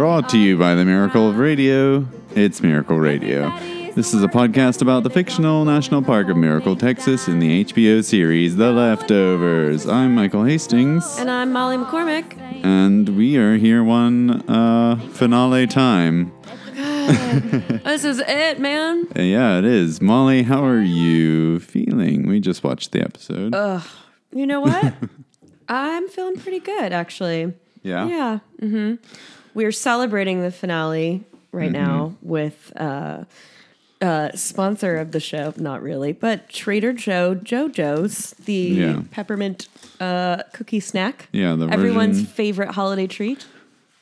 Brought to you by the Miracle of Radio. It's Miracle Radio. This is a podcast about the fictional National Park of Miracle, Texas, in the HBO series The Leftovers. I'm Michael Hastings, And I'm Molly McCormick. and we are here one uh, finale time. Oh my god. This is it, man. Uh, yeah, it is. Molly, how are you feeling? We just watched the episode. Ugh. You know what? I'm feeling pretty good, actually. yeah? Yeah. hmm We're celebrating the finale right Mm-hmm. now with uh, uh, sponsor of the show, not really, but Trader Joe JoJo's, the Yeah. peppermint uh, cookie snack. Yeah, the Everyone's version- favorite holiday treat.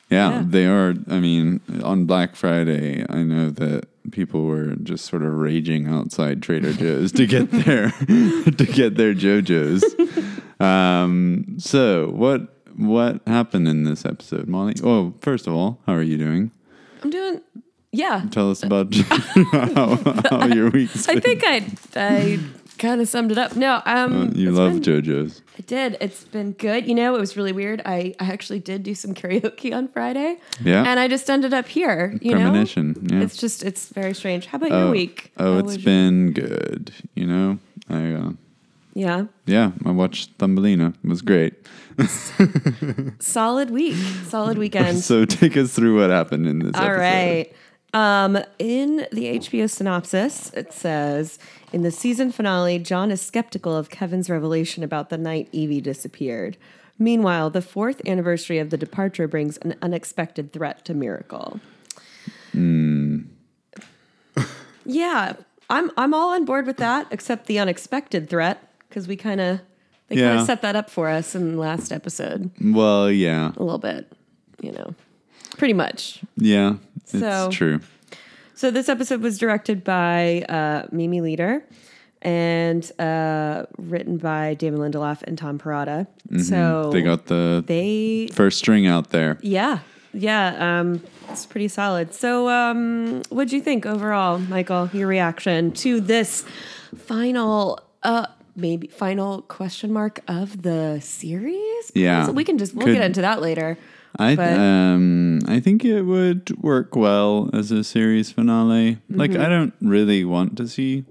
Yeah, Yeah. they are. I mean, on Black Friday, I know that people were just sort of raging outside Trader Joe's to get their to get their JoJo's. Um, so what what happened in this episode, Molly? Oh, first of all, how are you doing? I'm doing, yeah. Tell us about how, how your week's been. I think I I kind of summed it up. No, um, you love been- JoJo's. I did. It's been good. You know, it was really weird. I, I actually did do some karaoke on Friday. Yeah. And I just ended up here. You Premonition. know? Yeah. It's just it's very strange. How about your oh, week? oh, How it's your- been good. You know, I uh, Yeah. yeah, I watched Thumbelina. It was great. Solid week. Solid weekend. So take us through what happened in this All episode. right. Um, in the HBO synopsis, it says in the season finale, John is skeptical of Kevin's revelation about the night Evie disappeared. Meanwhile, the fourth anniversary of the departure brings an unexpected threat to Miracle. yeah, I'm I'm all on board with that, except the unexpected threat because we kind of they kind of set that up for us in the last episode Well, yeah, a little bit, you know, pretty much. yeah, it's So- true. So this episode was directed by uh, Mimi Leder and uh, written by David Lindelof and Tom Perrotta. So Mm-hmm. They got the they first string out there. yeah yeah um, it's pretty solid. So um, what'd you think overall, Michael? Your reaction to this final uh maybe final question mark of the series? Yeah. So we can just we'll Could- get into that later. I But- um I think it would work well as a series finale. Like Mm-hmm. I don't really want to see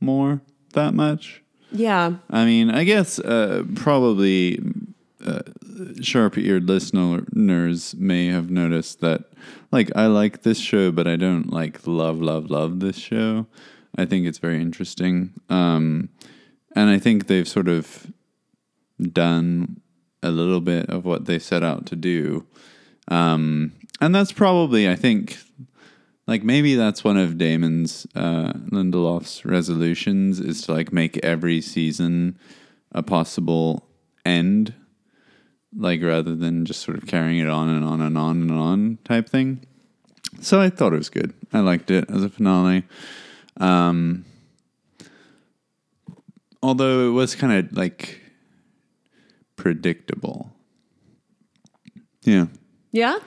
more that much. Yeah. I mean, I guess uh, probably uh, sharp-eared listeners may have noticed that, like, I like this show, but I don't like love, love, love this show. I think it's very interesting, um, and I think they've sort of done a little bit of what they set out to do, um, and that's probably, I think, like maybe that's one of Damon's uh, Lindelof's resolutions is to like make every season a possible end, like rather than just sort of carrying it on and on and on and on type thing. So I thought it was good. I liked it as a finale. Um, although it was kind of like predictable. Yeah. Yeah.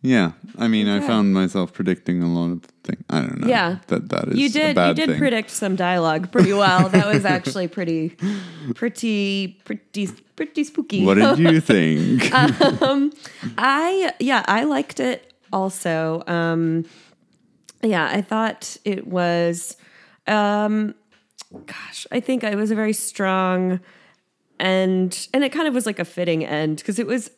Yeah, I mean, I found myself predicting a lot of things. I don't know. Yeah. that that is You did. You did thing. predict some dialogue pretty well. that was actually pretty, pretty, pretty, pretty spooky. What did you think? I yeah, I liked it also. Um, yeah, I thought it was. Um, gosh, I think it was a very strong end, and it kind of was like a fitting end because it was.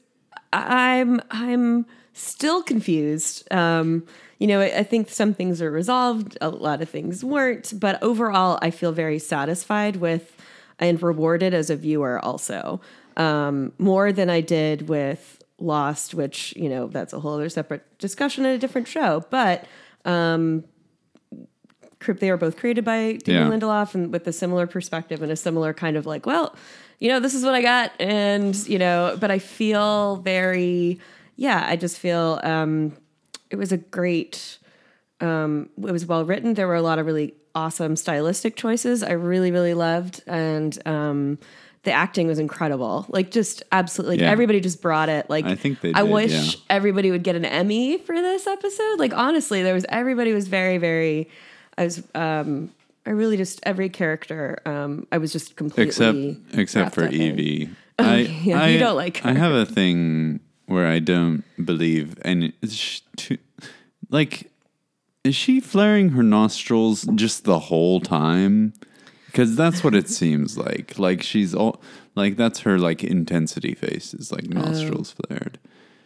I'm I'm still confused. Um, you know, I, I think some things are resolved, a lot of things weren't, but overall, I feel very satisfied with and rewarded as a viewer also um, more than I did with Lost, which you know that's a whole other separate discussion in a different show, but. Um, they were both created by David Yeah. Lindelof and with a similar perspective and a similar kind of like, well, you know, this is what I got. And, you know, but I feel very, yeah, I just feel um, it was a great, um, it was well written. There were a lot of really awesome stylistic choices I really, really loved. And um, the acting was incredible. Like, just absolutely, like, Yeah. everybody just brought it. Like, I think they I did, wish yeah. everybody would get an Emmy for this episode. Like honestly, there was everybody was very very. I was um I really just every character um I was just completely except except for wrapped up in. Evie. Oh, I, yeah, I you don't like I have a thing where I don't believe and is she too- Like, is she flaring her nostrils just the whole time? Because that's what it seems like. Like she's all like that's her like intensity face is like nostrils flared.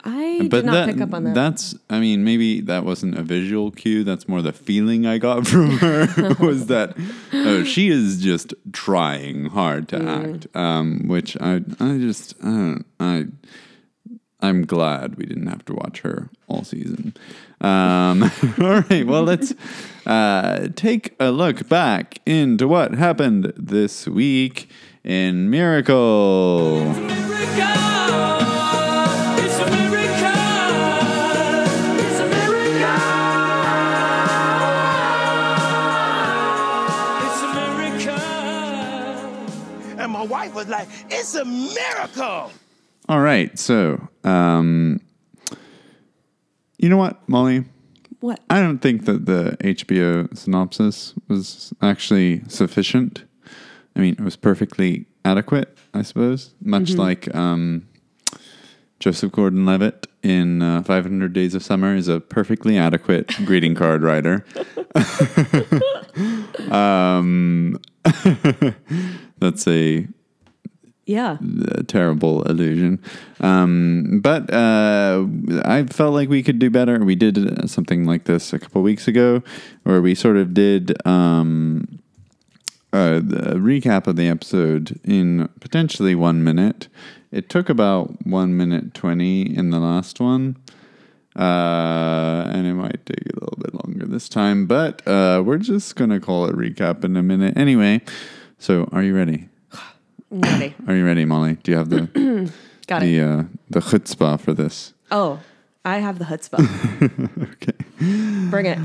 I did not pick up on that. That's, I mean, maybe that wasn't a visual cue. That's more the feeling I got from her was that oh, she is just trying hard to Mm. act. Um, which I, I just, I don't, I, I'm glad we didn't have to watch her all season. Um, all right, well, let's uh, take a look back into what happened this week in Miracle. America, my wife was like, it's a miracle. All right, so um, you know what, Molly? what? I don't think that the HBO synopsis was actually sufficient. I mean, it was perfectly adequate, I suppose, much like um, Joseph Gordon Levitt in uh, 500 Days of Summer is a perfectly adequate greeting card writer. um, that's a Yeah. a terrible illusion. Um, but uh, I felt like we could do better. We did something like this a couple weeks ago, where we sort of did um, uh, the recap of the episode in potentially one minute. It took about one minute twenty in the last one. Uh, and it might take a little bit longer this time, but uh, we're just gonna call it recap in a minute anyway. So, are you ready? Ready. Are you ready, Molly? Do you have the Got it. the uh, the chutzpah for this? Oh, I have the chutzpah. Okay. Bring it.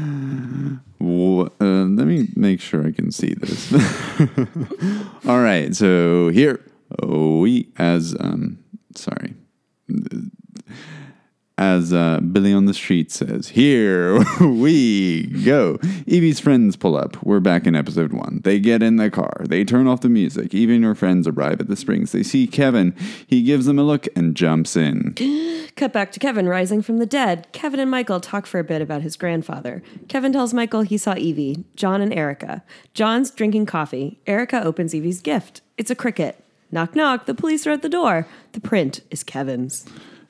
Wh- uh, let me make sure I can see this. All right. So here we, as um, sorry, as uh, Billy on the Street says, here we go. Evie's friends pull up. We're back in episode one. They get in the car. They turn off the music. Evie and her friends arrive at the springs. They see Kevin. He gives them a look and jumps in. Cut back to Kevin rising from the dead. Kevin and Michael talk for a bit about his grandfather. Kevin tells Michael he saw Evie, John, and Erica. John's drinking coffee. Erica opens Evie's gift. It's a cricket. Knock, knock. The police are at the door. The print is Kevin's.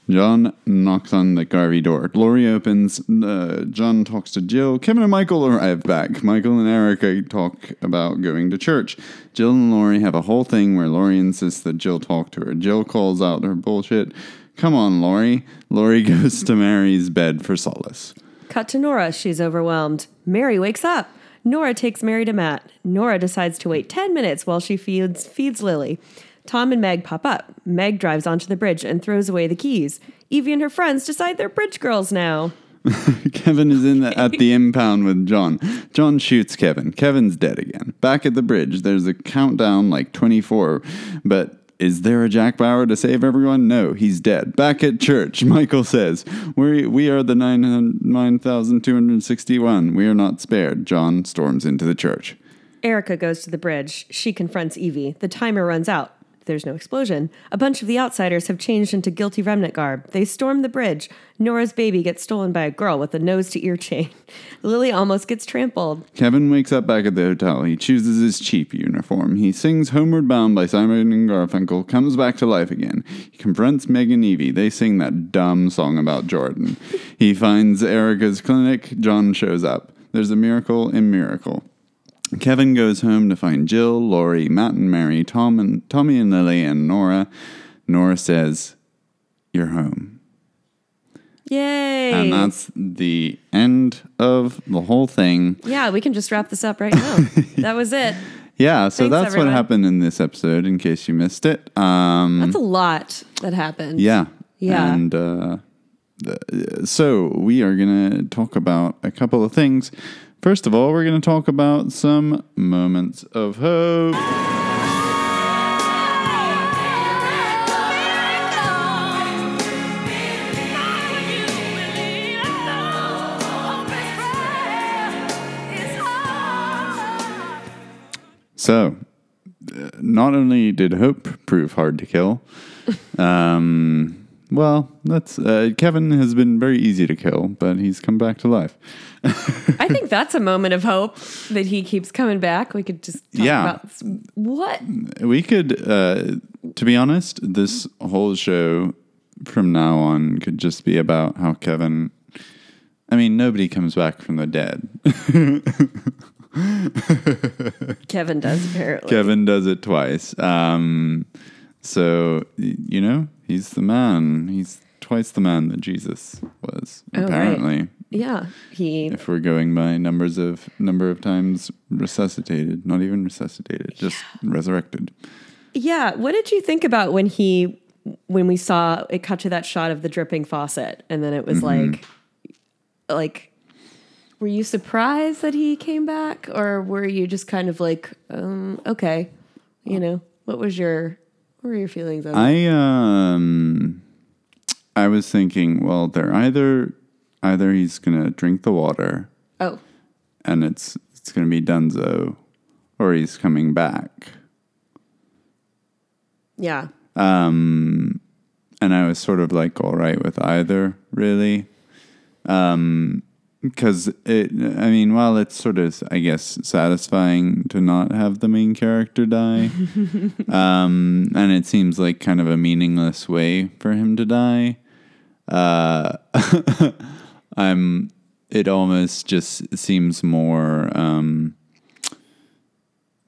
John knocks on the Garvey door. Laurie opens. Uh, John talks to Jill. Kevin and Michael arrive back. Michael and Erica talk about going to church. Jill and Laurie have a whole thing where Laurie insists that Jill talk to her. Jill calls out her bullshit. Come on, Laurie. Laurie goes to Mary's bed for solace. Cut to Nora. She's overwhelmed. Mary wakes up. Nora takes Mary to Matt. Nora decides to wait 10 minutes while she feeds, feeds Lily. Tom and Meg pop up. Meg drives onto the bridge and throws away the keys. Evie and her friends decide they're bridge girls now. Kevin is in the, at the impound with John. John shoots Kevin. Kevin's dead again. Back at the bridge, there's a countdown like 24, but is there a Jack Bauer to save everyone? No, he's dead. Back at church, Michael says, We, we are the 9,261. we are not spared. John storms into the church. Erica goes to the bridge. She confronts Evie. The timer runs out. There's no explosion. A bunch of the outsiders have changed into guilty remnant garb. They storm the bridge. Nora's baby gets stolen by a girl with a nose to ear chain. Lily almost gets trampled. Kevin wakes up back at the hotel. He chooses his cheap uniform. He sings Homeward Bound by Simon and Garfunkel, comes back to life again. He confronts Meg and Evie. They sing that dumb song about Jarden. He finds Erica's clinic. John shows up. There's a miracle in Miracle. Kevin goes home to find Jill, Laurie, Matt and Mary, Tom and Tommy and Lily, and Nora. Nora says, You're home. Yay! And that's the end of the whole thing. yeah, we can just wrap this up right now. that was it. Yeah, so Thanks, that's everyone. what happened in this episode, in case you missed it. Um, That's a lot that happened. yeah. Yeah. And uh, so we are going to talk about a couple of things. First of all, we're going to talk about some moments of hope. So, uh, not only did hope prove hard to kill, um, Well, that's uh, Kevin has been very easy to kill, but he's come back to life. I think that's a moment of hope that he keeps coming back. We could just talk Yeah. about what We could, uh, to be honest, this whole show from now on could just be about how Kevin. I mean, nobody comes back from the dead. Kevin does apparently. Kevin does it twice. Um, so you know, he's the man. He's twice the man that Jesus was. Oh, right. apparently, Yeah, he. if we're going by numbers of number of times resuscitated, not even resuscitated, just resurrected. Yeah, what did you think about when he when we saw it cut to that shot of the dripping faucet and then it was Mm-hmm. like like were you surprised that he came back or were you just kind of like um okay, you know, what was your what were your feelings on that? I um, I was thinking, well, they're either either he's gonna drink the water Oh, and it's it's gonna be Dunzo, or he's coming back. yeah. Um, and I was sort of like all right with either, really. Um, because it, I mean, while it's sort of, I guess, satisfying to not have the main character die, um, and it seems like kind of a meaningless way for him to die, uh, I'm, it almost just seems more, um,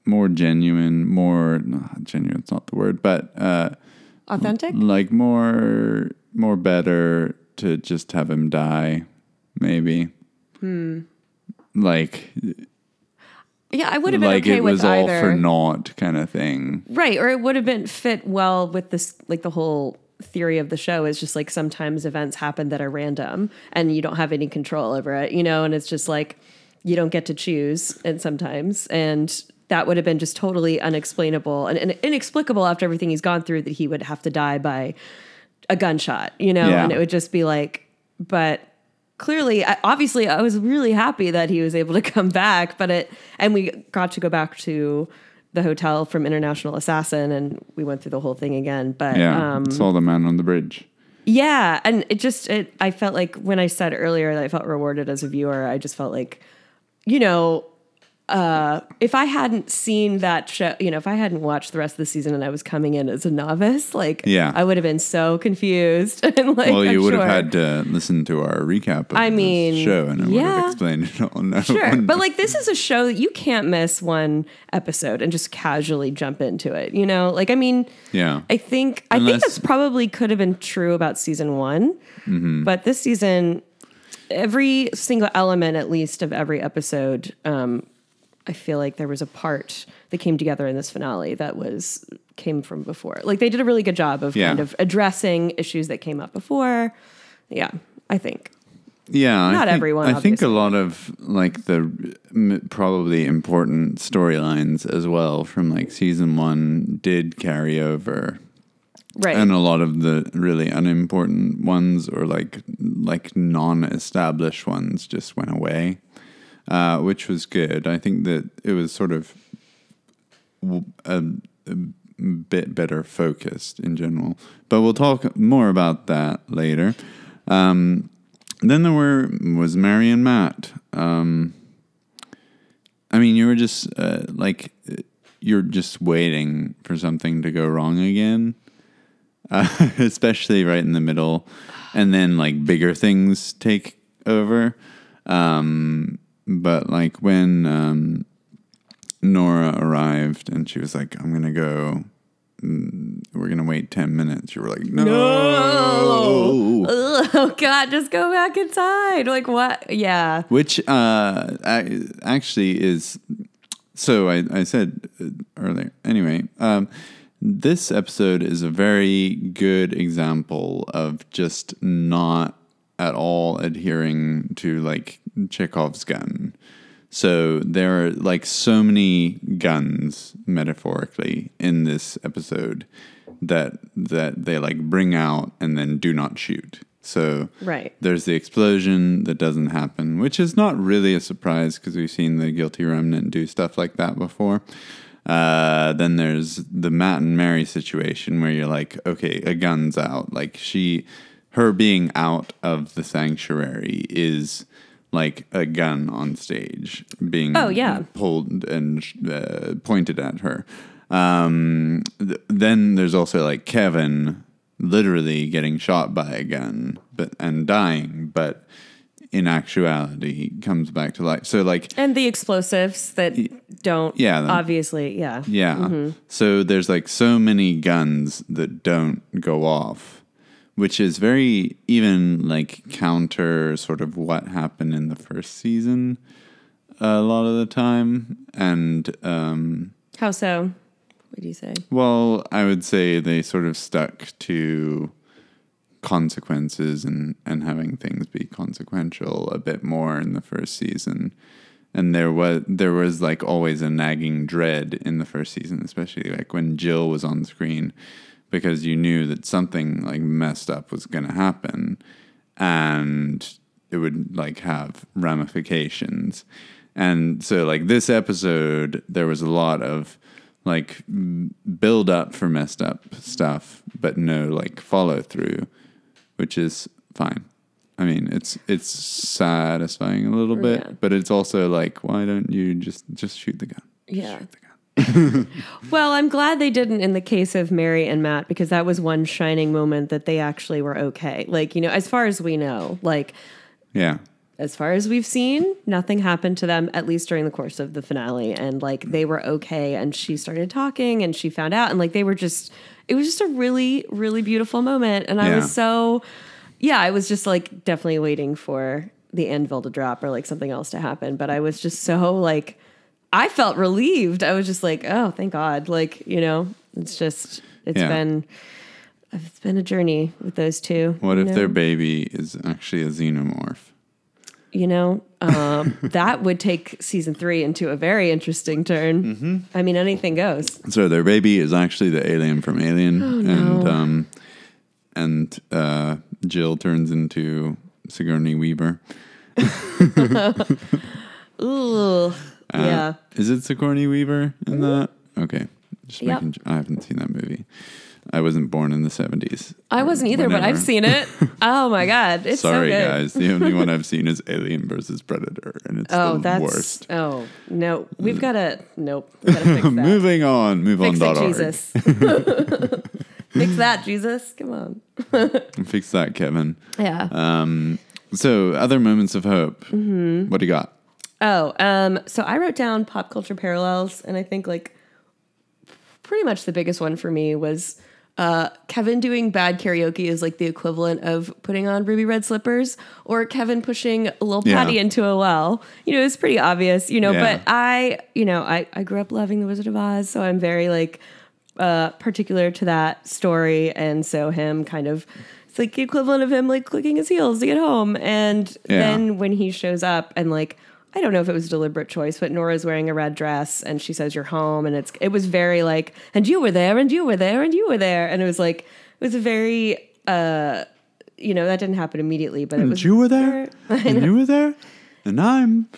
more genuine, more genuine. It's not the word, but uh, Authentic? like more, more better to just have him die, maybe. Hmm. Like, Yeah, I would have been like okay it with was all either. for naught kind of thing. Right, or it would have been fit well with this like the whole theory of the show is just like sometimes events happen that are random and you don't have any control over it, you know, and it's just like you don't get to choose and sometimes and that would have been just totally unexplainable and, and inexplicable after everything he's gone through that he would have to die by a gunshot, you know, Yeah. and it would just be like but clearly I, obviously I was really happy that he was able to come back, but it and we got to go back to the hotel from International Assassin and we went through the whole thing again. But Yeah, um saw the man on the bridge. yeah, and it just it I felt like when I said earlier that I felt rewarded as a viewer, I just felt like you know, uh, if I hadn't seen that show, you know, if I hadn't watched the rest of the season and I was coming in as a novice, like, Yeah. I would have been so confused. and like, Well, you I'm would sure. have had to listen to our recap of I the mean, show, and it would yeah. have explained it all. No, Sure. But like this is a show that you can't miss one episode and just casually jump into it. You know? Like I mean yeah, I think I think Unless- that's probably could have been true about season one. Mm-hmm. But this season, every single element at least of every episode, um, I feel like there was a part that came together in this finale that was came from before. Like they did a really good job of Yeah. kind of addressing issues that came up before. Yeah, I think. Yeah, I Not think, everyone, I think a lot of like the m- probably important storylines as well from like season one did carry over, Right. and a lot of the really unimportant ones or like like non-established ones just went away, uh, which was good. I think that it was sort of a bit better focused in general. But we'll talk more about that later. Um, then there were was Mary and Matt. Um, I mean, you were just uh, like you're just waiting for something to go wrong again, uh, especially right in the middle, and then like bigger things take over. Um, but like when um, Nora arrived and she was like, "I'm gonna go." mm, We're gonna wait ten minutes. You were like, no. no. oh God, just go back inside. Like what? Yeah. which uh, actually is so I, I said uh, earlier anyway um, this episode is a very good example of just not at all adhering to like chekhov's gun so there are like so many guns metaphorically in this episode that that they like bring out and then do not shoot so Right. there's the explosion that doesn't happen, which is not really a surprise because we've seen the guilty remnant do stuff like that before. Uh, then there's the Matt and Mary situation where you're like, okay, a gun's out. Like she, her being out of the sanctuary is like a gun on stage being Oh, yeah. pulled and uh, pointed at her. Um, th- then there's also like Kevin literally getting shot by a gun, but and dying, but in actuality he comes back to life. So like And the explosives that don't, Yeah, the- obviously, yeah. yeah. So there's like so many guns that don't go off, which is very even like counter sort of what happened in the first season a lot of the time. And um, How so? What do you say? well, I would say they sort of stuck to consequences and, and having things be consequential a bit more in the first season. And there was there was like always a nagging dread in the first season, especially like when Jill was on screen, because you knew that something like messed up was gonna happen and it would like have ramifications. And so like this episode, there was a lot of like build up for messed up stuff, but no like follow through, which is fine. I mean, it's it's satisfying a little oh, bit, Yeah. but it's also like, why don't you just just shoot the gun? Yeah. Well, I'm glad they didn't in the case of Mary and Matt because that was one shining moment that they actually were okay. Like, you know, as far as we know, like Yeah, as far as we've seen, nothing happened to them at least during the course of the finale and like they were okay and she started talking and she found out and like they were just it was just a really really beautiful moment and I Yeah. was so yeah, I was just like definitely waiting for the anvil to drop or like something else to happen, but I was just so like I felt relieved. I was just like, "Oh, thank God." Like, you know, it's just it's Yeah. been it's been a journey with those two. What if know? their baby is actually a xenomorph? you know um, that would take season three into a very interesting turn Mm-hmm. i mean anything goes So their baby is actually the alien from Alien, and um, and uh, Jill turns into Sigourney Weaver. Ooh, yeah Is it Sigourney Weaver in that? Okay, just Yep. making. I haven't seen that movie. I wasn't born in the seventies. i wasn't either but i've seen it oh my god it's Sorry, so good guys. The only one I've seen is Alien versus Predator, and it's oh the that's worst. oh no we've got to nope we gotta fix that Moving on. Move fix on. it jesus fix that jesus come on Fix that, Kevin. yeah Um, so other moments of hope. Mm-hmm. What do you got? Oh, um, so I wrote down pop culture parallels, and I think like pretty much the biggest one for me was uh, Kevin doing bad karaoke is like the equivalent of putting on ruby red slippers, or Kevin pushing a little Yeah. Patti into a well. You know, it's pretty obvious. You know, Yeah. but I, you know, I I grew up loving The Wizard of Oz, so I'm very like uh, particular to that story, and so him kind of. It's like the equivalent of him like clicking his heels to get home. And Yeah. then when he shows up and like I don't know if it was a deliberate choice, but Nora's wearing a red dress and she says you're home. And it's it was very like and you were there and you were there and you were there. And it was like it was a very uh you know that didn't happen immediately but it was And you were there, and you were there, and I'm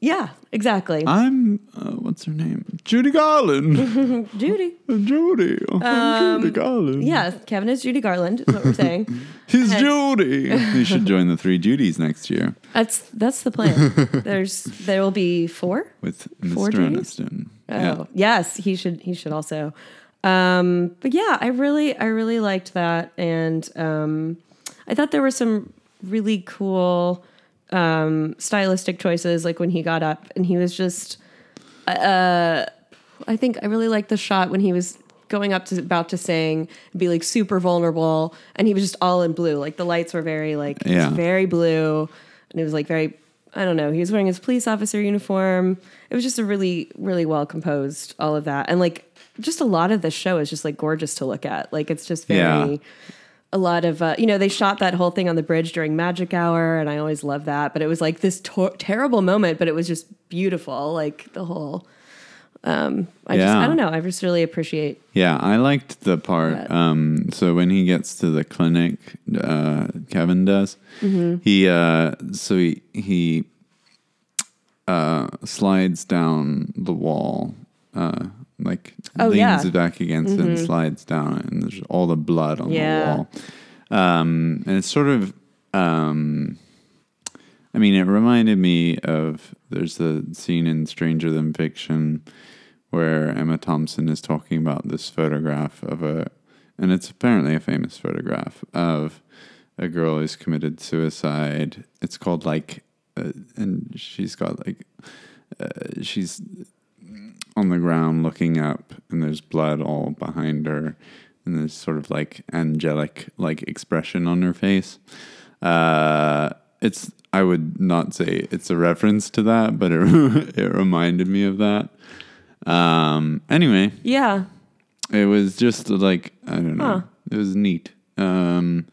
yeah exactly I'm uh, what's her name? Judy Garland. Judy Judy. Oh, Judy Garland. Um, yeah Kevin is Judy Garland is what we're saying He's Judy. you should join the three Judys next year that's that's the plan there's there will be four with Four Mr. Judys? Aniston. Oh, yes, he should. He should also. Um, but yeah, I really, I really liked that, and um, I thought there were some really cool um, stylistic choices, like when he got up and he was just. Uh, I think I really liked the shot when he was going up to about to sing, be like super vulnerable, and he was just all in blue. Like the lights were very like it was Yeah. very blue, and it was like very. I don't know. He was wearing his police officer uniform. It was just a really, really well composed. All of that, and like just a lot of the show is just like gorgeous to look at. Like it's just very. Yeah. A lot of, uh, you know, they shot that whole thing on the bridge during Magic Hour, and I always love that. But it was like this to- terrible moment, but it was just beautiful. Like the whole, um, I just, Yeah. I don't know. I just really appreciate Yeah, I liked the part. Um, so when he gets to the clinic, uh, Kevin does. Mm-hmm. He uh, so he he uh, slides down the wall uh, Oh, leans yeah. Mm-hmm. back against it and slides down, and there's all the blood on Yeah. the wall. Um, and it's sort of, um, I mean, it reminded me of there's a scene in Stranger Than Fiction where Emma Thompson is talking about this photograph of a, and it's apparently a famous photograph of a girl who's committed suicide. It's called like, uh, and she's got like, uh, she's on the ground looking up, and there's blood all behind her, and there's sort of like angelic like expression on her face. Uh, it's I would not say it's a reference to that, but it it reminded me of that. Um, anyway, Yeah. it was just like I don't know. Huh. It was neat. Um,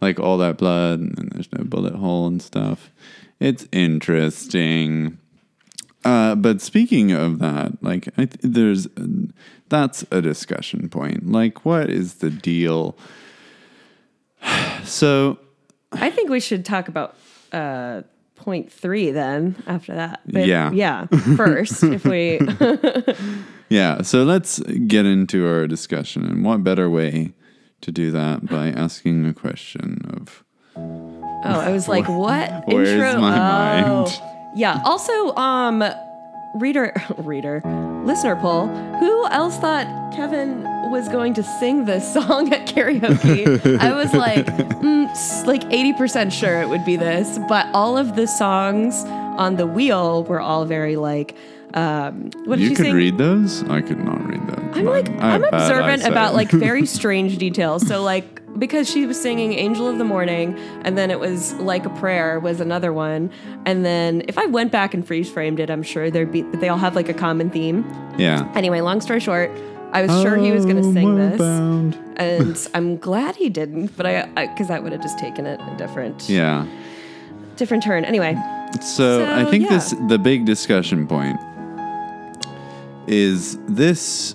like all that blood, and there's no bullet hole and stuff. It's interesting. Uh, but speaking of that, like I th- there's that's a discussion point. Like, what is the deal? So I think we should talk about uh, point three then after that. But Yeah. Yeah. First, if we. yeah, so let's get into our discussion. And what better way to do that by asking a question of Oh, I was like, what? Where's Intro? my Oh. mind? Yeah. Also, um, reader, reader, listener poll. Who else thought Kevin was going to sing this song at karaoke? I was like, mm, like eighty percent sure it would be this, but all of the songs on the wheel were all very like. Um, what did you she could sing? read those. I could not read those. I'm like I have I'm observant about like very strange details. So like because she was singing Angel of the Morning and then it was Like a Prayer was another one. And then if I went back and freeze framed it, I'm sure there'd be they all have like a common theme. yeah. Anyway, long story short, I was sure he was going to sing this. bound. And I'm glad he didn't, but I because that would have just taken it a different Yeah. different turn. Anyway, So, So, I think yeah. this the big discussion point is this.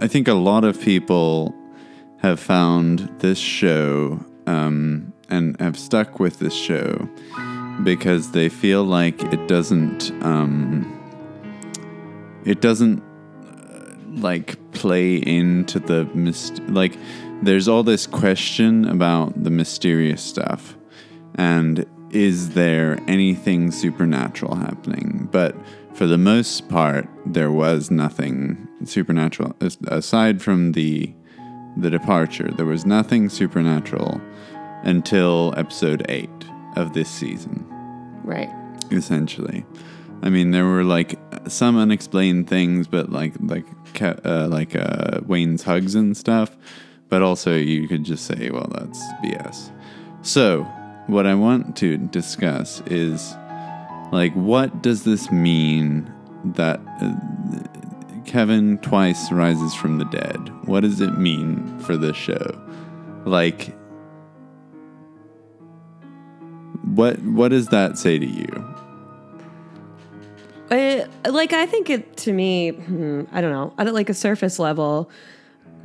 I think a lot of people have found this show um, and have stuck with this show because they feel like it doesn't. Um, it doesn't uh, like play into the myst- like. There's all this question about the mysterious stuff and is there anything supernatural happening? But for the most part, there was nothing supernatural aside from the the departure. There was nothing supernatural until episode eight of this season right. essentially. I mean, there were like some unexplained things, but like like uh, like uh, Wayne's hugs and stuff. But also, you could just say, "Well, that's BS." So, what I want to discuss is like, what does this mean that uh, Kevin twice rises from the dead? What does it mean for this show? Like, what what does that say to you? Uh, like I think it to me, hmm, I don't know. At like a surface level,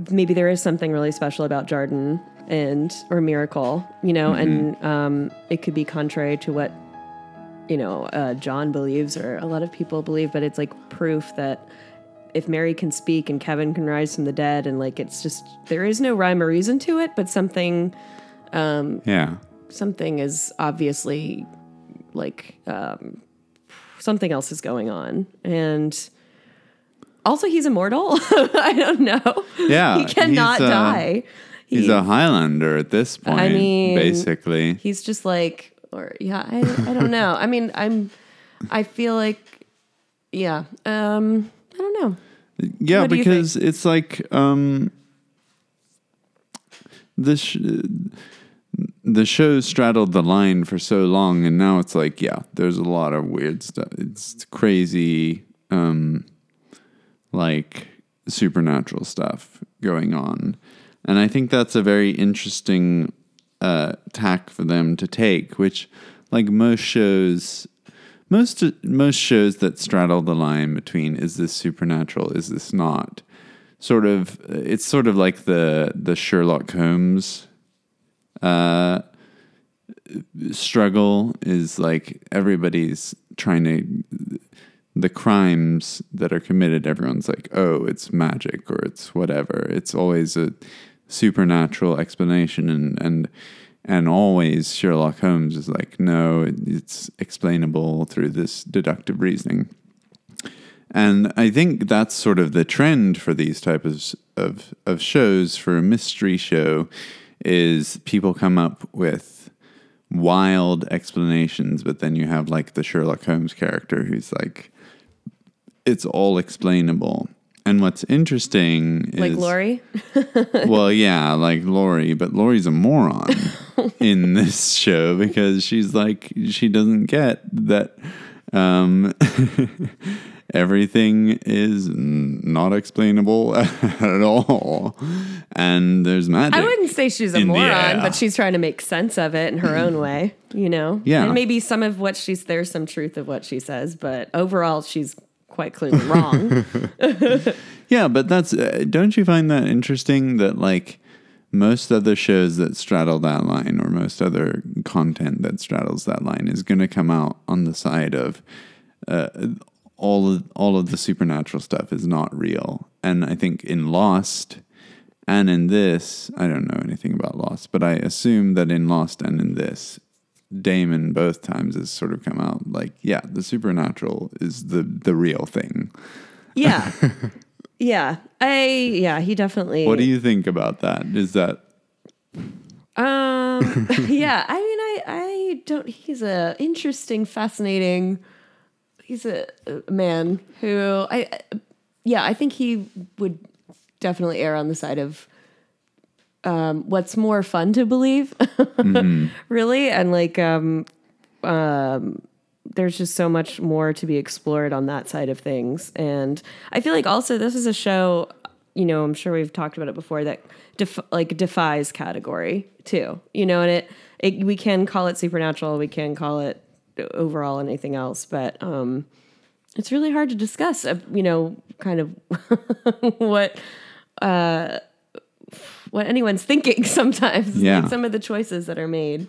maybe there is something really special about Jarden and or Miracle, you know, and um, it could be contrary to what you know uh, John believes or a lot of people believe, but it's like proof that if Mary can speak and Kevin can rise from the dead, and like it's just there is no rhyme or reason to it, but something um, Yeah. something is obviously like um, something else is going on. And also he's immortal. I don't know. Yeah, he cannot he's, uh, die. He's He- a Highlander at this point, I mean- basically. he's just like or yeah I, I don't know. I mean i'm i feel like yeah um i don't know Yeah, What because it's like um the sh- the show straddled the line for so long and now it's like yeah, there's a lot of weird stuff. It's crazy um like supernatural stuff going on. And I think that's a very interesting uh, tack for them to take, which, like most shows, most most shows that straddle the line between is this supernatural, is this not, sort of, it's sort of like the the Sherlock Holmes uh, struggle is like everybody's trying to the crimes that are committed, everyone's like, oh, it's magic or it's whatever. It's always a supernatural explanation, and and and always Sherlock Holmes is like, no, it's explainable through this deductive reasoning. And I think that's sort of the trend for these types of, of shows. For a mystery show, is people come up with wild explanations, but then you have like the Sherlock Holmes character who's like, it's all explainable. And what's interesting Like is Laurie. well, yeah, like Laurie, but Laurie's a moron in this show because she's like she doesn't get that um, everything is not explainable at all, and there's magic. I wouldn't say she's a moron, but she's trying to make sense of it in her own way, you know? Yeah. And maybe some of what she's, there's some truth of what she says, but overall, she's quite clearly wrong. Yeah, but that's uh, don't you find that interesting that like most other shows that straddle that line or most other content that straddles that line is going to come out on the side of uh, all of all of the supernatural stuff is not real. And I think in Lost and in this, I don't know anything about Lost, but I assume that in Lost and in this Damon both times has sort of come out like, yeah, the supernatural is the the real thing. yeah. Yeah. I, yeah, he definitely. What do you think about that? Is that Um, yeah, I mean, I, I don't. He's a interesting, fascinating. He's a, a man who I, yeah, I think he would definitely err on the side of um, what's more fun to believe, really, and like, um, um, there's just so much more to be explored on that side of things, and I feel like also this is a show. You know, I'm sure we've talked about it before that def- like defies category too. You know, and it, it we can call it supernatural, we can call it overall anything else, but um, it's really hard to discuss. Uh, you know, kind of what uh, what anyone's thinking sometimes. Yeah. like some of the choices that are made.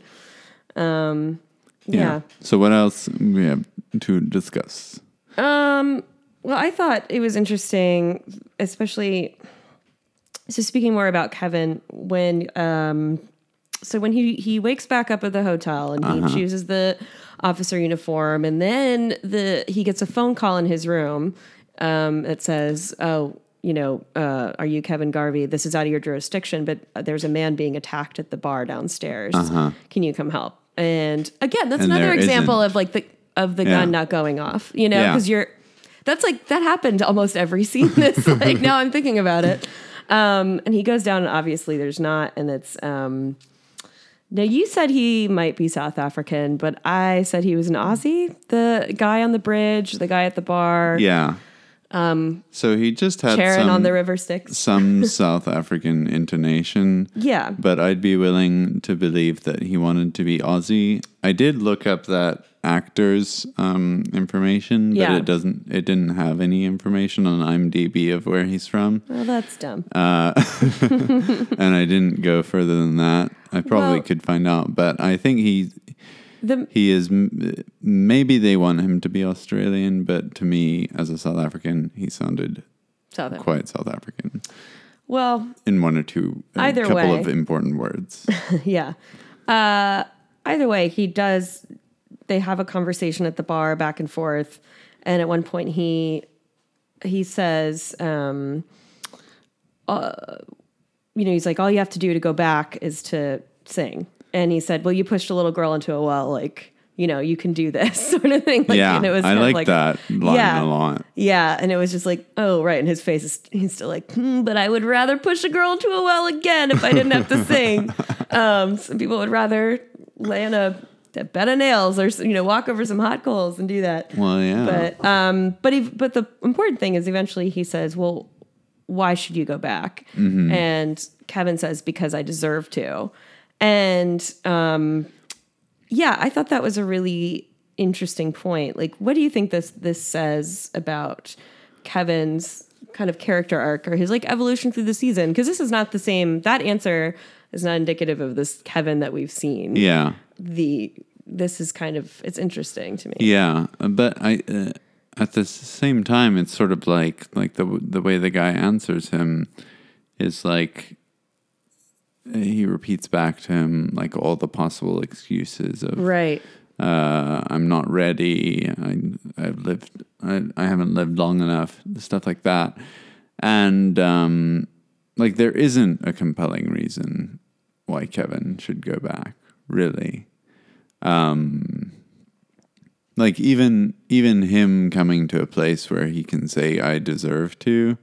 Um, yeah. So what else we have to discuss? Um, well, I thought it was interesting, especially. So speaking more about Kevin, when um, so when he he wakes back up at the hotel and he chooses the officer uniform, and then the he gets a phone call in his room um, that says, "Oh." You know, uh, are you Kevin Garvey? This is out of your jurisdiction, but there's a man being attacked at the bar downstairs. Can you come help? And again, that's And another example isn't. of like the of the Yeah. gun not going off. You know, Yeah. because you're that's like that happened almost every scene. This like now I'm thinking about it. Um, and he goes down, and obviously there's not, and it's um. Now you said he might be South African, but I said he was an Aussie. The guy on the bridge, the guy at the bar, Yeah. Um. So he just had Charon some, on the river Styx. some South African intonation. Yeah. But I'd be willing to believe that he wanted to be Aussie. I did look up that actor's um, information, but Yeah. it doesn't. It didn't have any information on IMDb of where he's from, Well, that's dumb. Uh, and I didn't go further than that. I probably Well- could find out, but I think he the he is maybe they want him to be Australian, but to me as a South African, he sounded South African. quite South African Well, in one or two a Either couple way. of important words. yeah. Uh, either way, he does. They have a conversation at the bar, back and forth, and at one point he he says, um, uh, "You know, he's like, all you have to do to go back is to sing." And he said, "Well, you pushed a little girl into a well, like." You know, you can do this sort of thing. Like, yeah, and it was I of like, that line Yeah. a lot. Yeah, and it was just like, oh, right. And his face is he's still like, hmm, but I would rather push a girl into a well again if I didn't have to sing. um, some people would rather lay on a, a bed of nails or you know walk over some hot coals and do that. Well, yeah, But um, but he, but the important thing is eventually he says, well, why should you go back? Mm-hmm. And Kevin says, because I deserve to. And um, yeah, I thought that was a really interesting point. Like, what do you think this this says about Kevin's kind of character arc or his like evolution through the season? Because this is not the same. That answer is not indicative of this Kevin that we've seen. yeah, The this is kind of it's interesting to me. yeah. But I, uh, at the same time, it's sort of like like the the way the guy answers him is like he repeats back to him like all the possible excuses of Right. uh, I'm not ready. I, I've lived. I, I haven't lived long enough. Stuff like that, and um, like there isn't a compelling reason why Kevin should go back. Really, um, like even even him coming to a place where he can say I deserve to,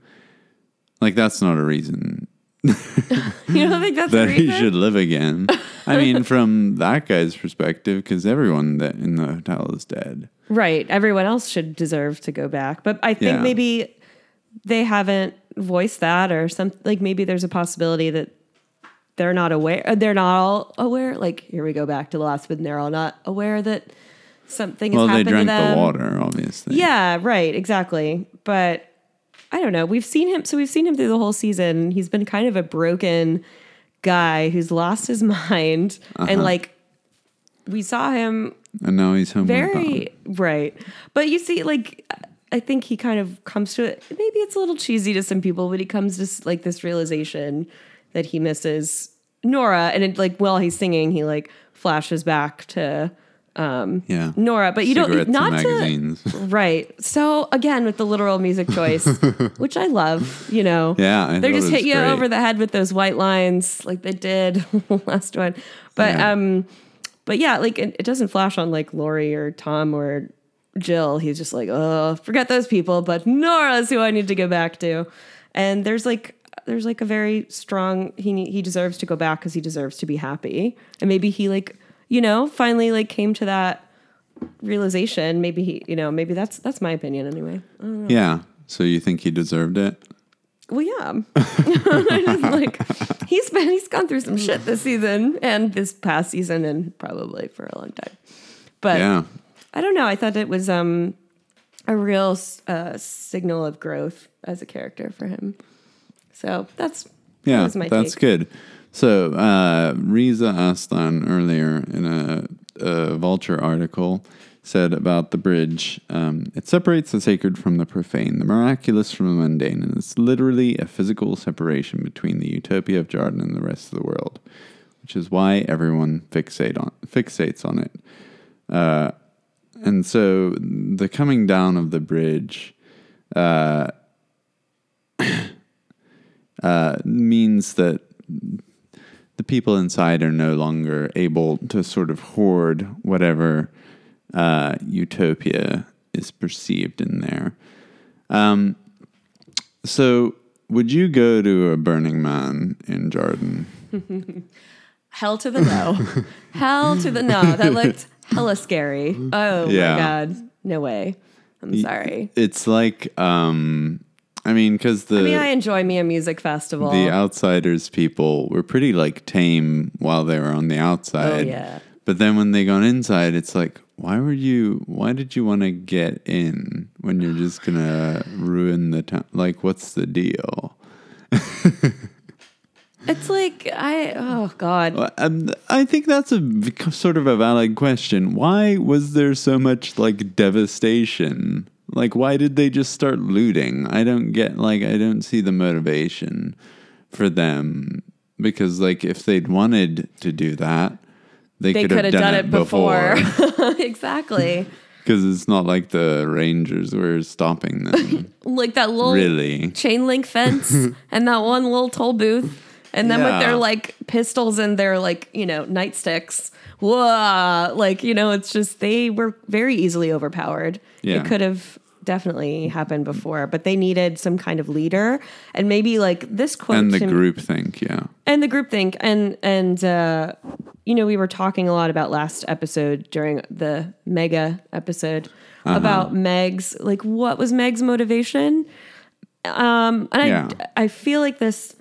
like that's not a reason You don't think that's that he should live again. I mean, from that guy's perspective, because everyone that in the hotel is dead. Right. Everyone else should deserve to go back. But I think Yeah. maybe they haven't voiced that or some like maybe there's a possibility that they're not aware uh, they're not all aware. Like here we go back to the last one. They're all not aware that something Well, they drank the water, obviously. Yeah, right, exactly. But I don't know. We've seen him so we've seen him through the whole season. He's been kind of a broken guy who's lost his mind Uh-huh. and like we saw him and now he's home. very right but you see like i think he kind of comes to it maybe it's a little cheesy to some people but he comes to like this realization that he misses nora and it, like while he's singing he like flashes back to Yeah. nora but you Cigarettes don't not to magazines. right so again with the literal music choice which i love you know Yeah, I they thought just hit you great. over the head with those white lines like they did last one but Yeah. um but yeah like it, it doesn't flash on like laurie or tom or jill he's just like oh forget those people but nora's who i need to go back to and there's like there's like a very strong he he deserves to go back because he deserves to be happy and maybe he like you know finally like came to that realization maybe he you know maybe that's that's my opinion anyway Yeah. So you think he deserved it? well yeah just, like he's been he's gone through some shit this season and this past season and probably for a long time but yeah. i don't know i thought it was um a real uh, signal of growth as a character for him so that's that Yeah. my That's take. good. So uh, Reza Aslan earlier in a, a Vulture article said about the bridge um, it separates the sacred from the profane, the miraculous from the mundane, and it's literally a physical separation between the utopia of Jarden and the rest of the world, which is why everyone fixate on fixates on it. Uh, and so the coming down of the bridge uh, uh, means that the people inside are no longer able to sort of hoard whatever uh, utopia is perceived in there. Um, so, would you go to a Burning Man in Jarden? hell to the no hell to the no that looked hella scary oh Yeah. my god no way i'm sorry It's like, um, I mean, because the i mean i enjoy me a music festival the outsiders people were pretty like tame while they were on the outside. Oh, yeah. But then when they got inside, it's like, why were you? Why did you want to get in when you're just gonna ruin the town? Like, what's the deal? it's like i oh god Um, I think that's a v- sort of a valid question. Why was there so much like devastation? Like, why did they just start looting? I don't get. Like, I don't see the motivation for them because, like, if they'd wanted to do that, they, they could have done, it before. exactly Because it's not like the Rangers were stopping them. like that little really. chain link fence and that one little toll booth and then with their like pistols and their like you know nightsticks whoa like you know it's just they were very easily overpowered Yeah. it could have definitely happened before but they needed some kind of leader and maybe like this quote And the group think, yeah. and the group think and and uh you know we were talking a lot about last episode during the mega episode Uh-huh. about meg's like what was meg's motivation um and Yeah. i i feel like this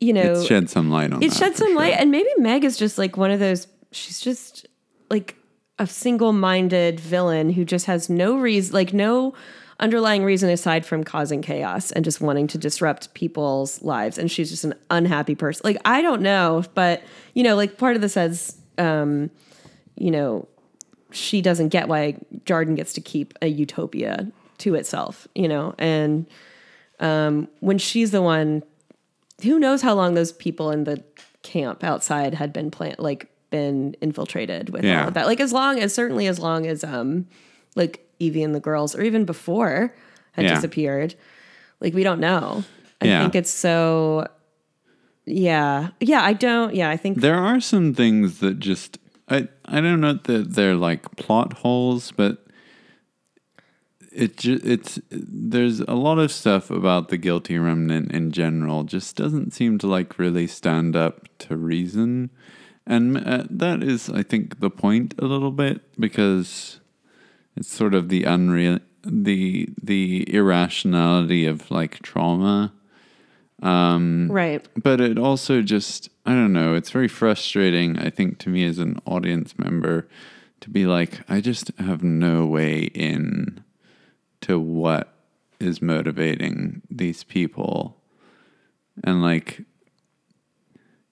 you know It shed some light on it shed some sure. light and maybe meg is just like one of those she's just like a single-minded villain who just has no reason like no underlying reason aside from causing chaos and just wanting to disrupt people's lives and she's just an unhappy person. Like i don't know but you know like part of this says um you know she doesn't get why Jarden gets to keep a utopia to itself, you know, and um, when she's the one, who knows how long those people in the camp outside had been plant like been infiltrated with Yeah. all of that. Like as long as certainly as long as um like Evie and the girls or even before had Yeah. disappeared. Like we don't know. I Yeah. think it's so yeah. Yeah, I don't yeah, I think There are some things that just I I don't know that they're like plot holes, but it ju- it's there's a lot of stuff about the guilty remnant in general just doesn't seem to like really stand up to reason, and uh, that is I think the point a little bit because it's sort of the unreal the the irrationality of like trauma right. but it also just i don't know it's very frustrating i think to me as an audience member to be like i just have no way in to what is motivating these people and like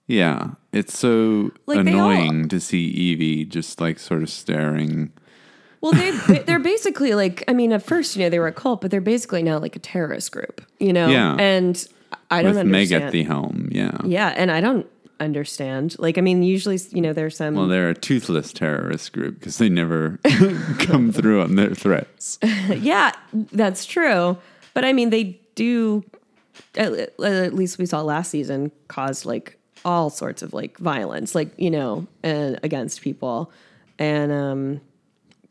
yeah it's so Like, they all- annoying to see evie just like sort of staring Well, they they're basically like I mean, at first, you know, they were a cult, but they're basically now like a terrorist group, you know. Yeah. And I don't with meg understand. at the helm yeah yeah, and I don't understand. Like, I mean, usually, you know, there's some. well they're a toothless terrorist group because they never come through on their threats yeah, that's true. But I mean, they do. At, at least we saw last season cause like all sorts of like violence, like you know, and against people, and um,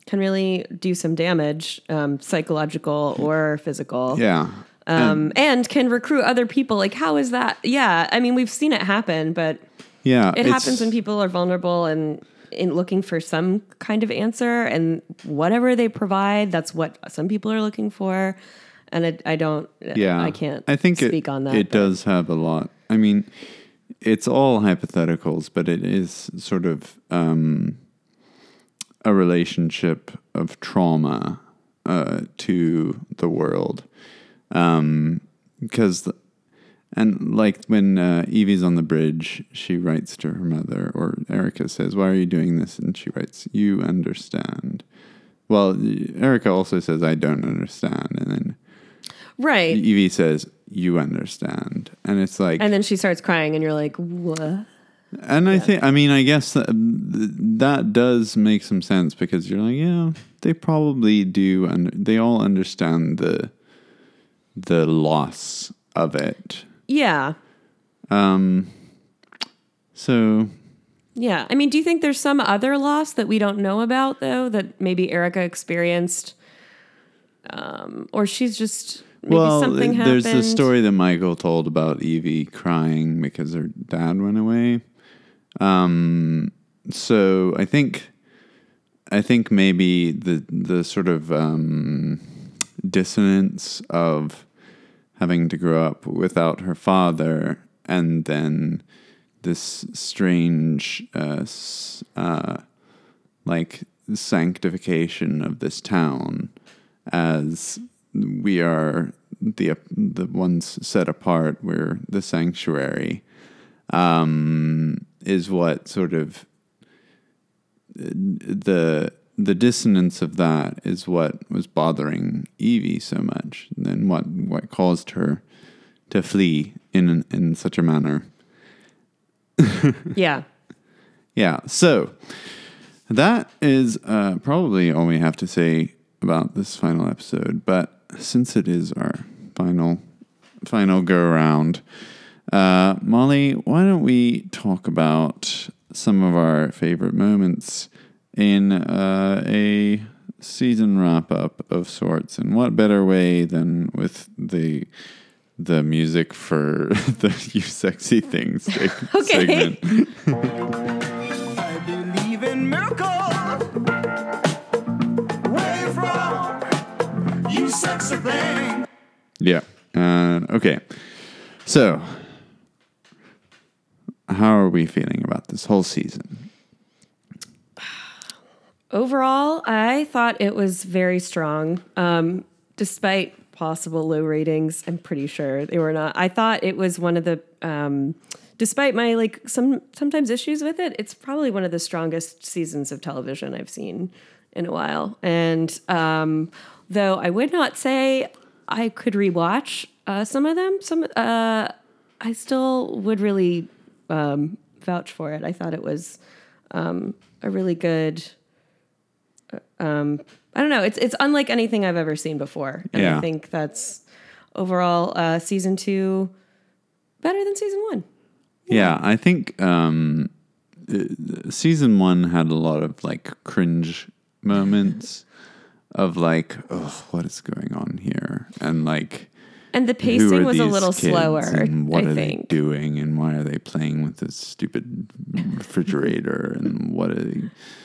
can really do some damage, um, psychological or physical. yeah um, and can recruit other people. Like, how is that? Yeah, I mean, we've seen it happen, but Yeah, it happens when people are vulnerable and in looking for some kind of answer, and whatever they provide, that's what some people are looking for. And it, I don't, Yeah, I can't. I think speak it, on that. It but- does have a lot. I mean, it's all hypotheticals, but it is sort of um, a relationship of trauma uh, to the world, because. and like when uh, Evie's on the bridge, she writes to her mother, or Erica says, "Why are you doing this?" And she writes, "You understand." Well, Erica also says, "I don't understand," and then right. Evie says, "You understand," and it's like, And then she starts crying, and you're like, what? and I think, I mean, I guess that, that does make some sense because you're like, yeah, they probably do, and they all understand the the loss of it. Yeah. Um. So Yeah. I mean, do you think there's some other loss that we don't know about, though, that maybe Erica experienced? Um, or she's just maybe well, something happened. there's the story that Michael told about Evie crying because her dad went away. Um, so I think, I think maybe the the sort of um, dissonance of having to grow up without her father, and then this strange, uh, uh, like sanctification of this town as we are the the ones set apart. We're the sanctuary. Um, is what sort of the the dissonance of that is what was bothering Evie so much, and then what what caused her to flee in in such a manner. yeah. Yeah. So that is uh, probably all we have to say about this final episode. But since it is our final final go around, uh, Molly, why don't we talk about some of our favorite moments in uh, a season wrap up of sorts? And what better way than with the the music for the "You Sexy Things" Okay. segment? Yeah. Uh, okay. So, how are we feeling about this whole season? Overall, I thought it was very strong. Um, despite possible low ratings, I'm pretty sure they were not. I thought it was one of the, um, despite my like some sometimes issues with it, it's probably one of the strongest seasons of television I've seen in a while. And um, though I would not say I could rewatch uh, some of them, some uh, I still would really um, vouch for it. I thought it was um, a really good. uh, Um, I don't know. It's it's unlike anything I've ever seen before, and Yeah. I think that's overall uh, season two better than season one. Yeah, I think um, uh, season one had a lot of like cringe moments of like, oh, what is going on here? And like, And the pacing was a little slower. And what I are think. they doing? And why are they playing with this stupid refrigerator? and what are they?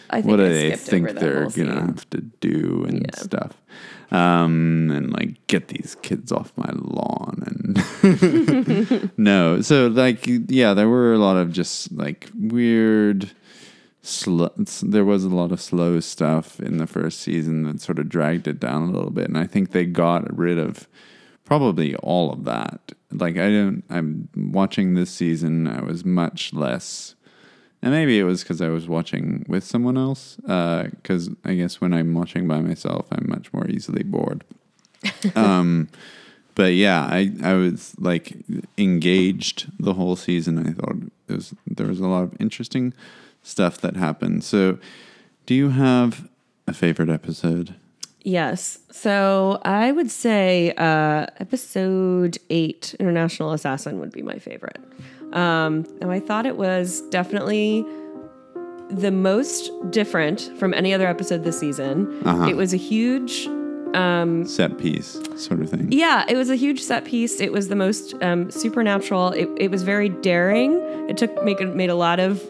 I think what do I they think they're gonna have to do and Yeah. stuff? Um, and like get these kids off my lawn and no. So like yeah, there were a lot of just like weird. Slow, there was a lot of slow stuff in the first season that sort of dragged it down a little bit, and I think they got rid of probably all of that. Like I don't. I'm watching this season. I was much less, and maybe it was because I was watching with someone else. Because I guess when I'm watching by myself, I'm much more easily bored. um, but yeah, I I was like engaged the whole season. I thought it was there was a lot of interesting stuff that happened. So, do you have a favorite episode? Yes. So I would say uh, episode eight, International Assassin, would be my favorite. Um, and I thought it was definitely the most different from any other episode this season. Uh-huh. It was a huge um, Set piece sort of thing. Yeah, it was a huge set piece. It was the most um, supernatural. It, it was very daring. It took make made a lot of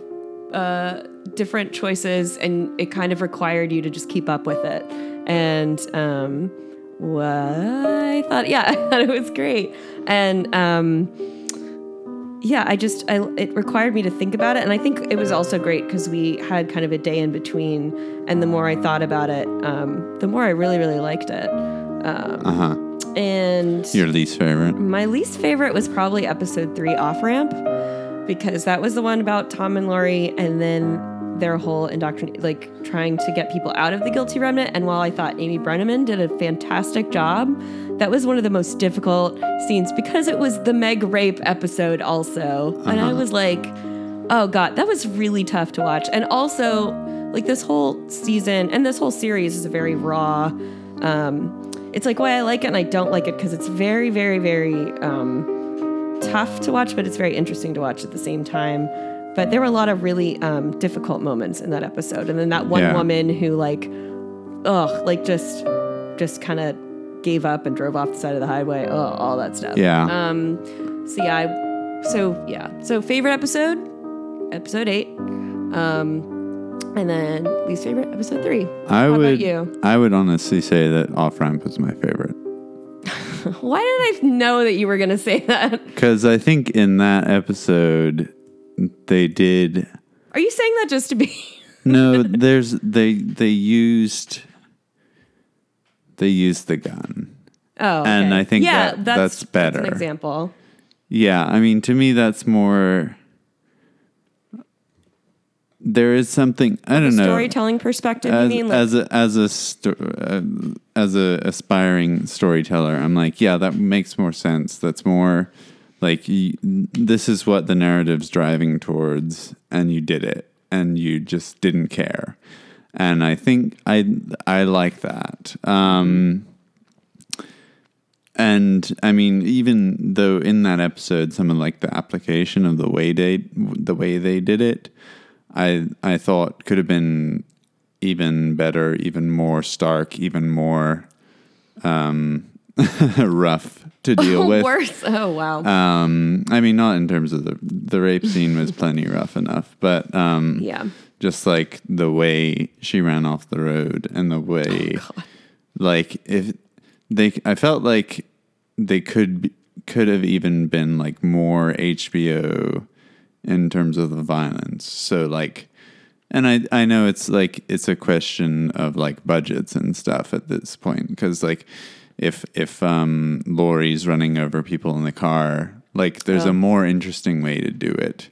uh, different choices, and it kind of required you to just keep up with it. And um, what I thought, yeah, I thought it was great. And um, yeah, I just I, it required me to think about it, and I think it was also great because we had kind of a day in between. And the more I thought about it, um, the more I really really liked it. Uh huh. And Your least favorite? my least favorite was probably episode three, Off Ramp, because that was the one about Tom and Laurie and then their whole indoctrination, like trying to get people out of the guilty remnant. And while I thought Amy Brenneman did a fantastic job, that was one of the most difficult scenes because it was the Meg rape episode also. And I was like, oh God, that was really tough to watch. And also, like this whole season and this whole series is a very raw. Um, it's like why I like it and I don't like it because it's very, very, very um, tough to watch, but it's very interesting to watch at the same time. But there were a lot of really um, difficult moments in that episode, and then that one Yeah. woman who like, ugh, like just, just kind of gave up and drove off the side of the highway. Oh, all that stuff. Yeah. Um. So yeah. I, so yeah. So favorite episode, episode eight. Um, and then least favorite episode three. I How would. about you? I would honestly say that Off Ramp was my favorite Why did I know that you were gonna say that? because I think in that episode they did. Are you saying that just to be? No, there's they they used they used the gun. Oh, And. I think yeah, that- that's, that's better. an example. Yeah, I mean, to me, that's more. There is something I don't know. Storytelling perspective. As, you mean like as a as a sto- uh, as a aspiring storyteller, I'm like, yeah, that makes more sense. That's more like y this is what the narrative's driving towards, and you did it, and you just didn't care. And I think I I like that. Um, and I mean, even though in that episode, some of like the application of the way they the way they did it, I I thought could have been even better, even more stark, even more um, rough to deal with. worse. Oh wow. Um, I mean, not in terms of the the rape scene was plenty rough enough, but um, yeah. just like the way she ran off the road and the way like if they i felt like they could be, could have even been like more hbo in terms of the violence so like and i i know it's like it's a question of like budgets and stuff at this point because like if if um Laurie's running over people in the car like there's a more interesting way to do it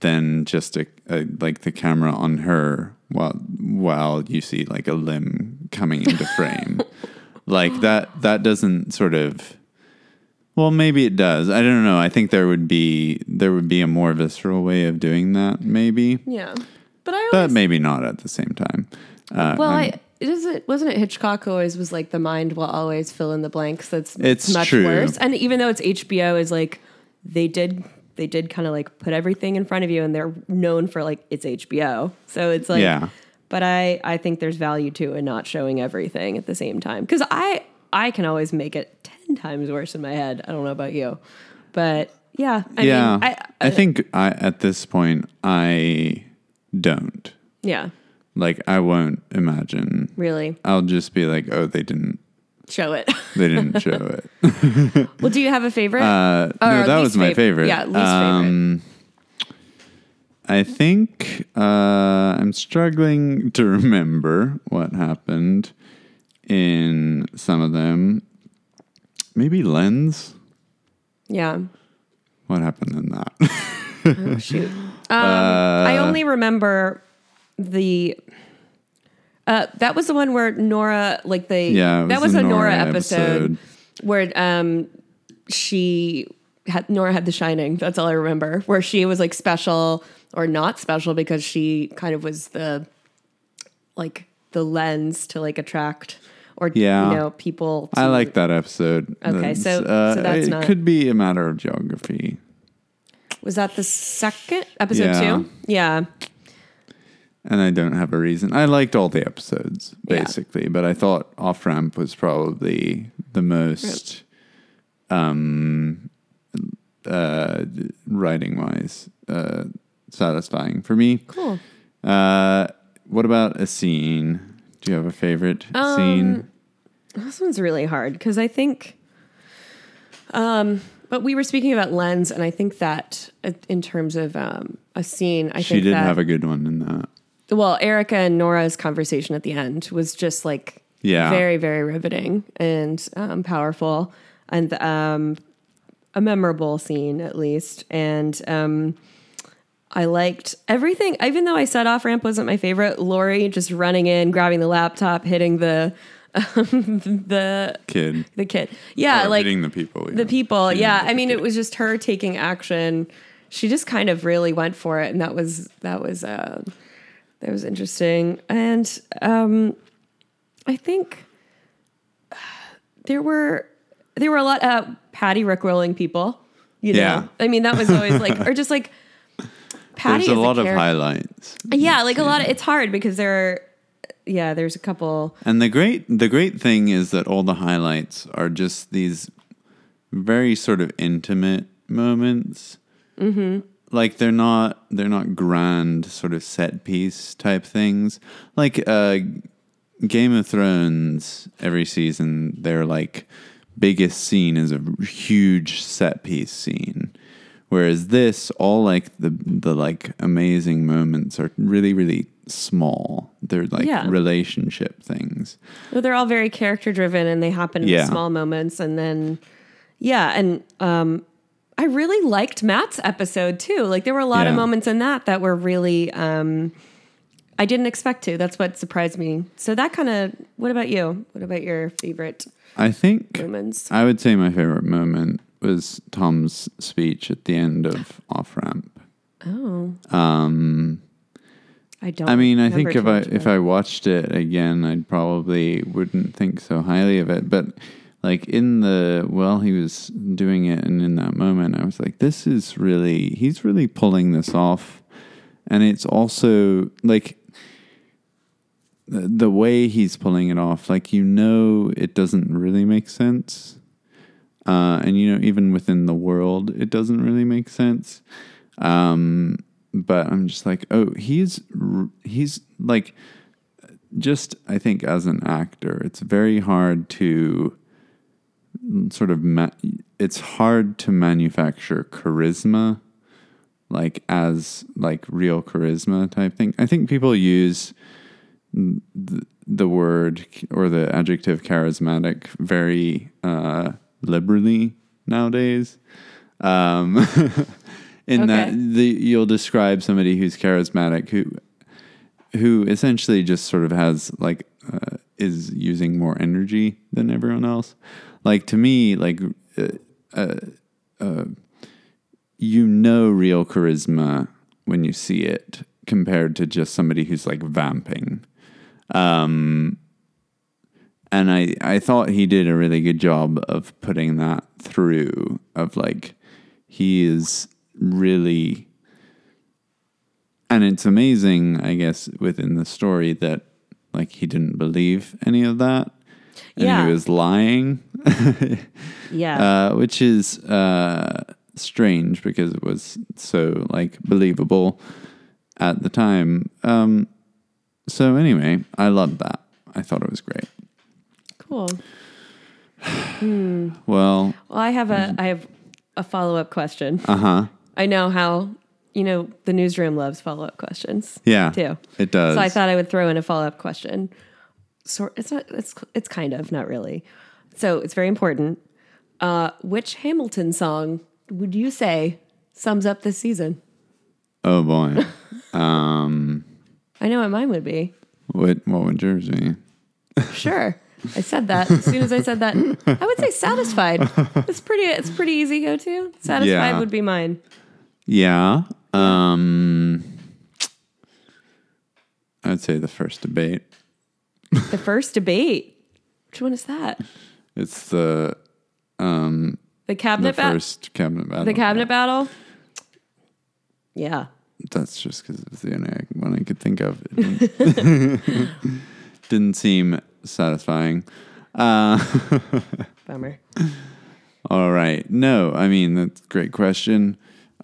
than just a, a like the camera on her while while you see like a limb coming into frame. like that that doesn't sort of well maybe it does. I don't know. I think there would be there would be a more visceral way of doing that maybe. Yeah, but I always But maybe not at the same time. Uh, well, I'm- I it is it wasn't it Hitchcock who always was like the mind will always fill in the blanks. That's It's much true. worse. And even though it's HBO, is like they did they did kind of like put everything in front of you, and they're known for like it's HBO. So it's like Yeah. But I I think there's value to in not showing everything at the same time because I I can always make it ten times worse in my head. I don't know about you, but yeah, I yeah. mean, I, think I at this point I don't. yeah, Like I won't imagine. really I'll just be like, oh, they didn't show it. they didn't show it. well, do you have a favorite? Uh, Or no, that was my fav- favorite. yeah, least favorite. Um, I think uh, I'm struggling to remember what happened in some of them. Maybe Lens. yeah. What happened in that? Oh, shoot. Um, I only remember the. Uh, that was the one where Nora, like they, Yeah, it that was was a Nora, Nora episode, episode. where um she had Nora had the Shining. That's all I remember. Where she was like special or not special because she kind of was the like the lens to like attract or Yeah. you know people. To, I like that episode. Okay, so- uh, so that's it not- could be a matter of geography. Was that the second episode Yeah. two? Yeah. And I don't have a reason. I liked all the episodes Yeah. basically, but I thought Off Ramp was probably the most, um, uh, writing wise, uh, satisfying for me. Cool. Uh, what about a scene? Do you have a favorite Um, scene? This one's really hard because I think, um, but we were speaking about lens, and I think that uh, in terms of um, a scene, I think She think did that have a good one in that. well, Erica and Nora's conversation at the end was just like Yeah. very very riveting and um, powerful, and um, a memorable scene at least, and. Um, I liked everything, even though I said off ramp wasn't my favorite. Laurie just running in, grabbing the laptop, hitting the the Kid. the kid. Yeah, Or like hitting the people. the people. She Yeah, didn't I mean, kid. it was just her taking action. She just kind of really went for it, and that was that was uh, that was interesting. And um, I think there were there were a lot of Patti rickrolling people. You know, Yeah. I mean, that was always like, or just like Patti. There's a lot of highlights. Yeah, like a lot of. It's hard because there are. Yeah, there's a couple. And the great the great thing is that all the highlights are just these very sort of intimate moments. Mm-hmm. Like they're not they're not grand sort of set piece type things. Like uh, Game of Thrones, every season their like biggest scene is a huge set piece scene. Whereas this, all like the the like amazing moments are really really small. They're like Yeah. relationship things. Well, they're all very character driven and they happen in Yeah. small moments. And then, yeah. And um, I really liked Matt's episode too. Like there were a lot of moments in that that were really, um, I didn't expect to. That's what surprised me. So that kind of, what about you? What about your favorite I think moments? I would say my favorite moment was Tom's speech at the end of Off Ramp. Oh, Um, I don't. I mean, I think if I much if I watched it again, I'd probably wouldn't think so highly of it. But like in the while he was doing it, and in that moment, I was like, "This is really he's really pulling this off," and it's also like the, the way he's pulling it off. Like you know, it doesn't really make sense, uh, and you know, even within the world, it doesn't really make sense. Um, but I'm just like, oh, he's he's like, just I think as an actor, it's very hard to sort of ma- it's hard to manufacture charisma like as like real charisma type thing. I think people use the, the word or the adjective charismatic very uh, liberally nowadays. Um, in that the, you'll describe somebody who's charismatic who who essentially just sort of has like uh, is using more energy than everyone else. Like to me, like uh, uh, uh, you know real charisma when you see it compared to just somebody who's like vamping. Um, and I I thought he did a really good job of putting that through of like he is really and it's amazing I guess within the story that like he didn't believe any of that. And Yeah. he was lying. Yeah. uh, which is uh, strange because it was so like believable at the time. Um, so anyway I loved that. I thought it was great cool. well Well, I have a I have a follow up question. uh-huh I know how you know the newsroom loves follow up questions. Yeah, too. it does. So I thought I would throw in a follow up question. So it's not. It's it's kind of not really. So it's very important. Uh, which Hamilton song would you say sums up this season? Oh boy, I know what mine would be. what what would yours be? Sure. I said that as soon as I said that. I would say satisfied. It's pretty. It's pretty easy go to. Satisfied Yeah. would be mine. Yeah, um, I'd say the first debate. The first debate. Which one is that? It's the The the cabinet battle. first cabinet battle. The cabinet battle. Yeah. That's just because it's the only one I could think of. It didn't, didn't seem satisfying. Uh, Bummer. all right. No, I mean that's a great question.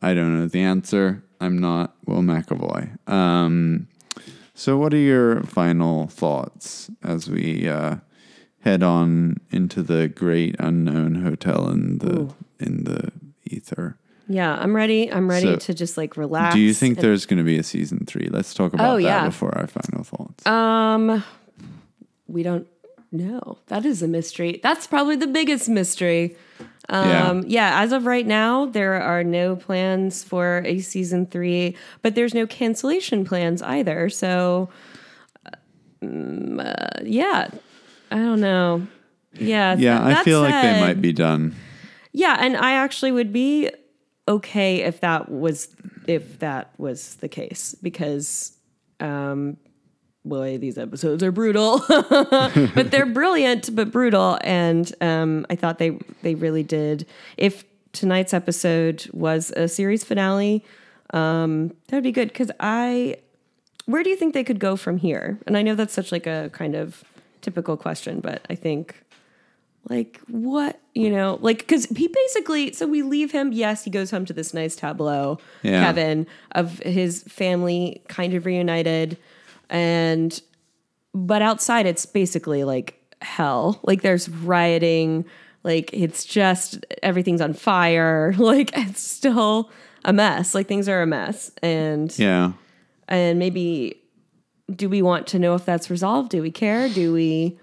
I don't know the answer. I'm not Will McAvoy. Um, so, what are your final thoughts as we uh, head on into the great unknown hotel in the Ooh. in the ether? Yeah, I'm ready. I'm ready So, to just like relax. Do you think and- there's going to be a season three? Let's talk about Oh, that yeah. before our final thoughts. Um, we don't know. That is a mystery. That's probably the biggest mystery. Um, yeah. As of right now, there are no plans for a season three, but there's no cancellation plans either. So, um, uh, yeah, I don't know. Yeah, yeah, that- I feel like they might be done. Yeah, and I actually would be okay if that was if that was the case because um boy these episodes are brutal. But they're brilliant but brutal. And um I thought they they really did. If tonight's episode was a series finale um that would be good cuz I where do you think they could go from here? And I know that's such like a kind of typical question but I think like what you know like because he basically so we leave him yes he goes home to this nice tableau Yeah. kevin of his family kind of reunited and but outside it's basically like hell. Like there's rioting. Like it's just everything's on fire. Like it's still a mess. Like things are a mess. And Yeah. and maybe do we want to know if that's resolved? Do we care? Do we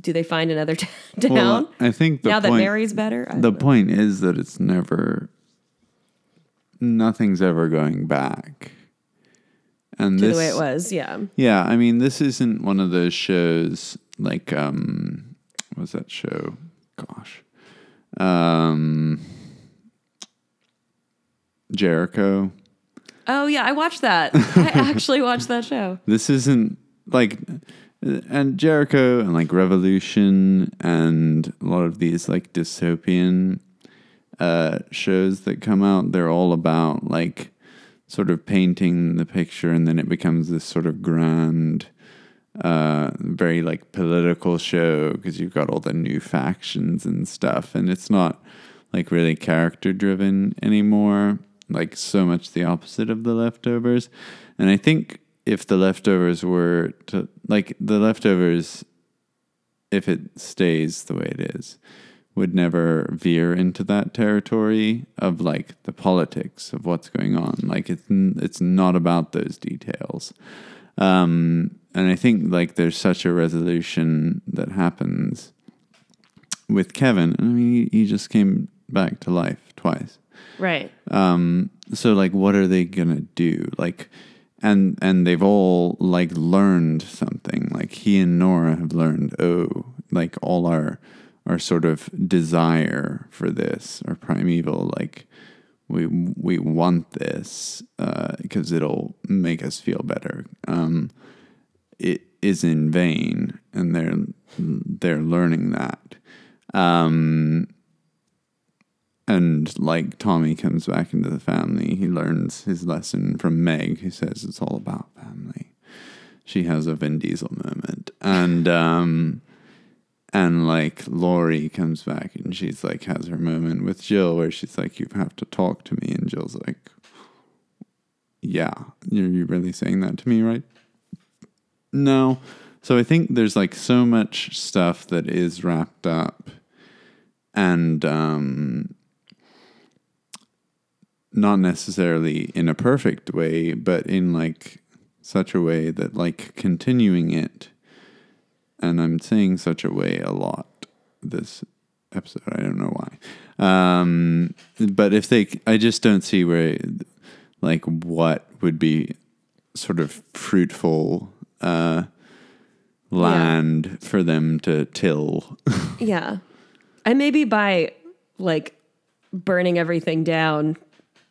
do they find another t- town? Well, I think the now that mary's better the know. point is that it's never, nothing's ever going back. And this, the way it was yeah Yeah, I mean, this isn't one of those shows like um, what was that show? Gosh, um, Jericho. oh yeah i watched that i actually watched that show This isn't like, and Jericho and like Revolution and a lot of these like dystopian uh, shows that come out. They're all about like sort of painting the picture, and then it becomes this sort of grand, uh, very like political show because you've got all the new factions and stuff, and it's not like really character driven anymore. Like so much the opposite of the leftovers, and I think if the leftovers were to like the leftovers if it stays the way it is, would never veer into that territory of like the politics of what's going on. Like it's it's not about those details. Um, and I think like there's such a resolution that happens with Kevin. I mean, he, he just came back to life twice. right So like, what are they gonna do? Like, and and they've all like learned something. Like he and Nora have learned. Oh, like all our our sort of desire for this, our primeval, like we we want this because it'll make us feel better. Um, it is in vain, and they're they're learning that. Um, and like Tommy comes back into the family, he learns his lesson from Meg, who says it's all about family. She has a Vin Diesel moment, and um, and like Laurie comes back and she's like has her moment with Jill where she's like, "You have to talk to me," and Jill's like, "Yeah, you're you really saying that to me, right?" No. So I think there's like so much stuff that is wrapped up and um not necessarily in a perfect way, but in like such a way that like continuing it and I'm saying such a way a lot this episode. I don't know why. Um, but if they, I just don't see where, like, what would be sort of fruitful uh, land for them to till. Yeah. And maybe by like burning everything down,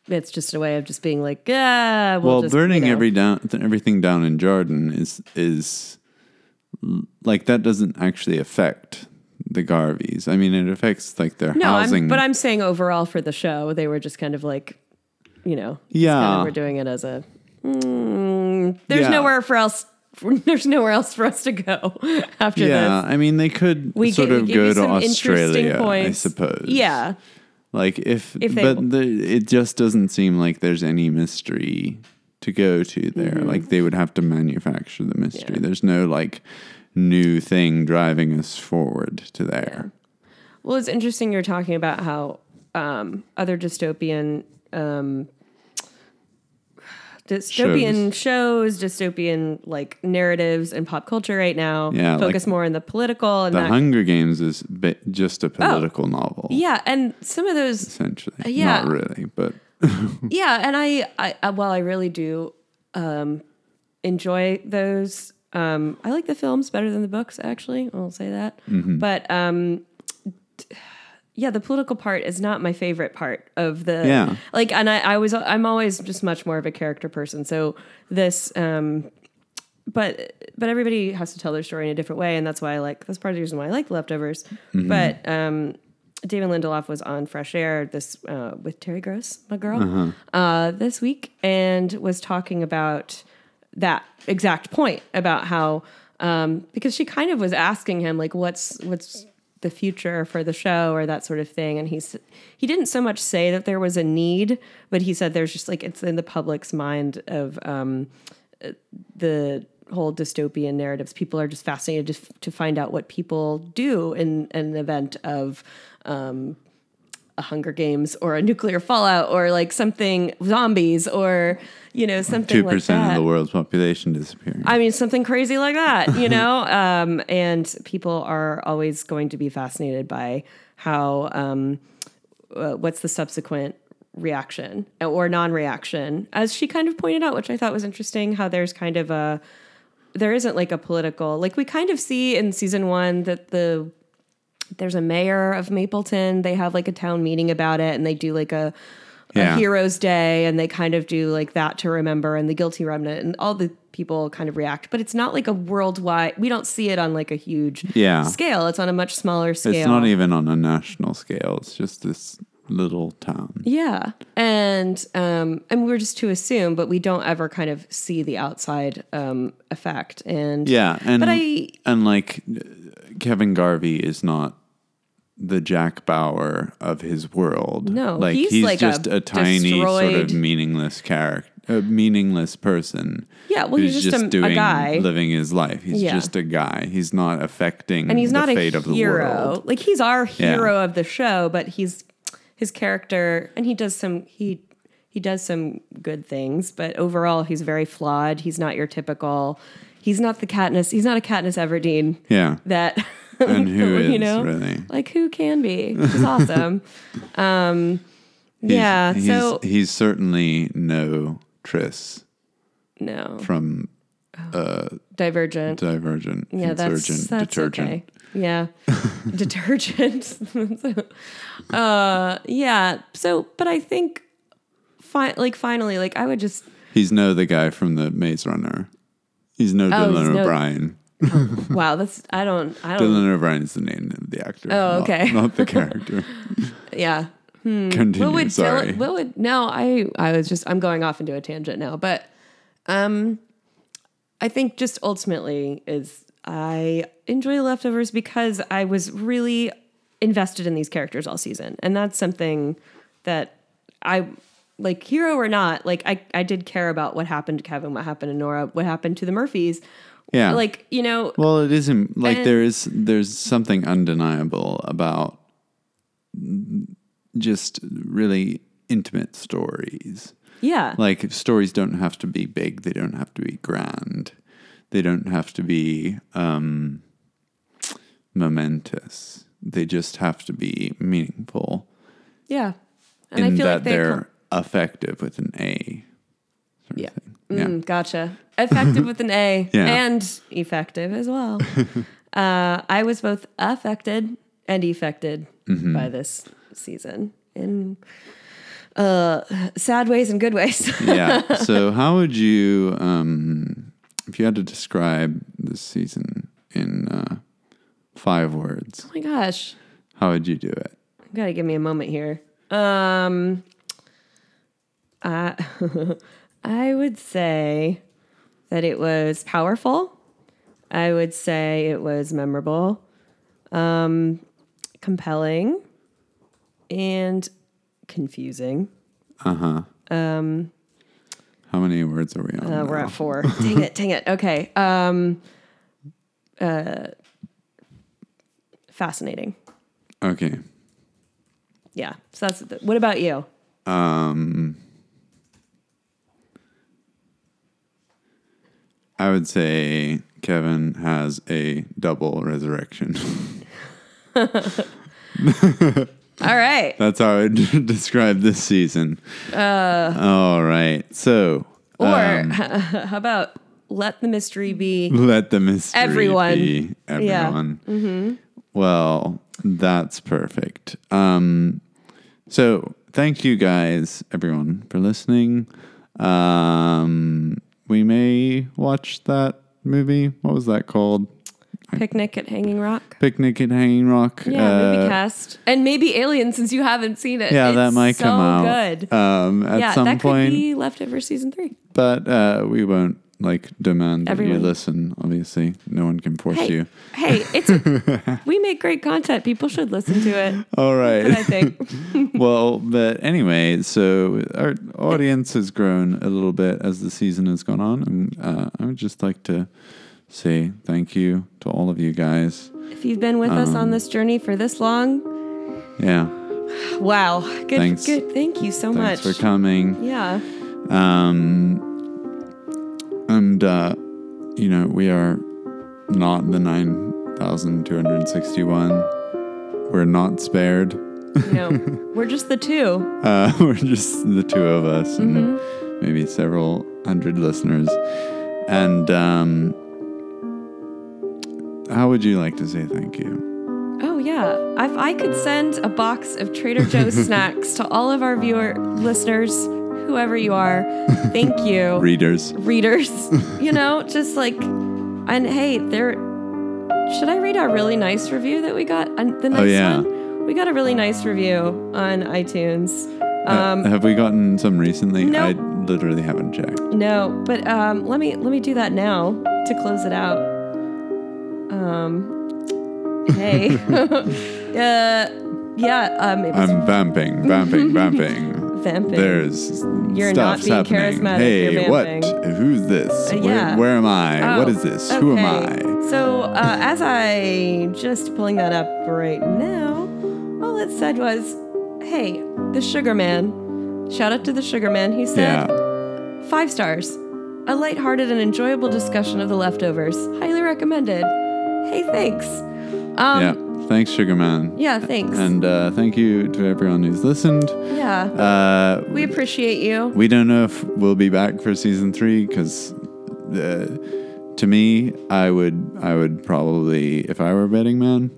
it's just a way of just being like, ah, we'll, well, just, you burning know." every down everything down in Jarden is is like that doesn't actually affect the Garveys. I mean, it affects like their No, housing. I'm, but I'm saying overall for the show, they were just kind of like, you know, Yeah. kind of we're doing it as a. Mm, there's Yeah. nowhere for else. There's nowhere else for us to go after that. yeah, this. I mean, they could We sort ga- of go to Australia, I suppose. Yeah, like if, If but the, it just doesn't seem like there's any mystery to go to there. Like they would have to manufacture the mystery. Mm-hmm. Yeah. There's no like new thing driving us forward to there. Well, it's interesting you're talking about how um, other dystopian um, dystopian shows. dystopian like narratives and pop culture right now Yeah, focus like more on the political and The that. Hunger Games is bi- just a political novel, yeah, and some of those essentially. yeah. Not really, but yeah and I, I I- well i really do um enjoy those um i like the films better than the books actually i'll say that Mm-hmm. but um yeah the political part is not my favorite part of the Yeah. like and i i was i'm always just much more of a character person so this um but but everybody has to tell their story in a different way and that's why i like that's part of the reason why i like leftovers Mm-hmm. but um David Lindelof was on Fresh Air this uh, with Terry Gross, my girl, Uh-huh. uh, this week, and was talking about that exact point about how um, because she kind of was asking him like, "What's what's the future for the show?" or that sort of thing, and he's he didn't so much say that there was a need, but he said there's just like it's in the public's mind of um, the whole dystopian narratives. People are just fascinated to, to find out what people do in, an event of um, a Hunger Games or a nuclear fallout or like something zombies or you know something two like percent that. of the world's population disappearing. I mean, something crazy like that, you know? um, and people are always going to be fascinated by how, um, uh, what's the subsequent reaction or non reaction, as she kind of pointed out, which I thought was interesting, how there's kind of a, there isn't like a political, like we kind of see in season one that the, there's a mayor of Mapleton. They have like a town meeting about it and they do like a, Yeah. a hero's day and they kind of do like that to remember and the guilty remnant and all the people kind of react but it's not like a worldwide we don't see it on like a huge Yeah. scale it's on a much smaller scale It's not even on a national scale. It's just this little town. yeah and um and we're just to assume but we don't ever kind of see the outside um effect and Yeah, and but i and like Kevin Garvey is not the Jack Bauer of his world. No, like he's he's, like just a a, tiny sort of meaningless character, a uh, meaningless person. Yeah, well, he's who's just a- a guy. living his life. He's Yeah. just a guy. He's not affecting and he's the not a fate of the hero world. like he's our Yeah. hero of the show but he's his character and he does some he he does some good things but overall he's very flawed he's not your typical he's not the Katniss he's not a Katniss Everdeen Yeah, that and who is you know really? like who can be which is awesome um He's- yeah he's, so he's certainly no Tris. No. from Divergent. Divergent, yeah, that's that's Detergent. okay. Yeah, detergent. uh, yeah. So, but I think, fi- like finally, like I would just He's no the guy from the Maze Runner. He's no Oh, Dylan he's no- O'Brien. wow. That's I don't I don't Dylan O'Brien is the name of the actor. Oh, okay. Not, the character. yeah. Continue. What would sorry. Dylan, what would no? I I was just I'm going off into a tangent now, but um, I think just ultimately is I enjoy leftovers because I was really invested in these characters all season, and that's something that I like hero or not. Like I I did care about what happened to Kevin, what happened to Nora, what happened to the Murphys. yeah. Like you know, Well, it isn't like And- there is there's something undeniable about just really intimate stories. yeah, Like stories don't have to be big, they don't have to be grand. They don't have to be um momentous. They just have to be meaningful yeah. And in I feel that like they they're effective with an A. sort of Yeah. thing. Yeah. Mm, gotcha. Effective with an A Yeah. and effective as well. uh, I was both affected and affected Mm-hmm. by this season in uh, sad ways and good ways. yeah. So, how would you, um, if you had to describe this season in uh, five words, oh my gosh. how would you do it? You gotta give me a moment here. Um, I, I would say that it was powerful. I would say it was memorable, um, compelling, and confusing. Uh huh. Um, How many words are we on? Uh, we're now? at four. dang it, dang it. Okay. Um, uh, fascinating. Okay. Yeah. So that's the, what about you? I would say Kevin has a double resurrection. All right. That's how I would describe this season. All right. So, Or um, how about let the mystery be? let the mystery Everyone. be Yeah. Mm-hmm. everyone. Well, that's perfect. Um, so thank you guys, everyone, for listening. Um, we may watch that movie. What was that called? Picnic at Hanging Rock. Picnic at Hanging Rock. Yeah, movie Uh, cast. And maybe Alien since you haven't seen it. Yeah, It's that might so come out good. um, at yeah, some that point. could be leftover season three. but uh, we won't like demand that you listen. Obviously, no one can force Hey, you. hey, it's we make great content. People should listen to it. All right. I think. well, but anyway, so our audience has grown a little bit as the season has gone on, and uh, I would just like to say thank you to all of you guys. If you've been with us Um, on this journey for this long, Yeah, wow, good, Thanks. good. Thank you so thanks much. for coming. Yeah, Um, and uh, you know we are not the nine thousand two hundred sixty-one. We're not spared. know, we're just the two. Uh, we're just the two of us and Mm-hmm. maybe several hundred listeners. And um, how would you like to say thank you? Oh yeah, if I could send a box of Trader Joe's snacks to all of our viewer listeners, whoever you are, thank you. Readers. readers, you know, just like, and hey, there. Should I read our really nice review that we got? on the nice Oh, yeah. one. We got a really nice review on iTunes. Uh, Um, have we gotten some recently? Nope. I literally haven't checked. no, but um, let me let me do that now to close it out. Um, hey, uh, yeah, um, I'm vamping, vamping, vamping. Vamping. There's You're not stuff's being happening. charismatic, Hey, what? Who's this? Uh, Where, yeah. where am I? what Oh, is this? Who am I? So, uh, as I just pulling that up right now, all it said was, "Hey, the Sugar Man." Shout out to the Sugar Man. He said, Yeah. five stars, a lighthearted and enjoyable discussion of the leftovers. Highly recommended. Hey, thanks. Um, Yeah. Thanks, Sugar Man. Yeah, thanks. And uh, thank you to everyone who's listened. yeah. Uh, we appreciate you. we don't know if we'll be back for season three because, uh, to me, I would, I would probably, if I were a betting man,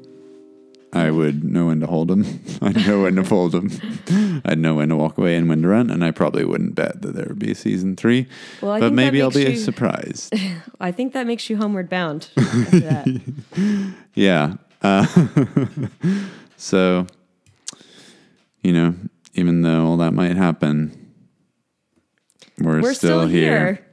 I would know when to hold them. I'd know when to fold them. I'd know when to walk away and when to run. And I probably wouldn't bet that there would be a season three. Well, I but maybe I'll be you- surprised. I think that makes you homeward bound. Yeah. Uh, so, you know, even though all that might happen, we're, We're still, still here. here.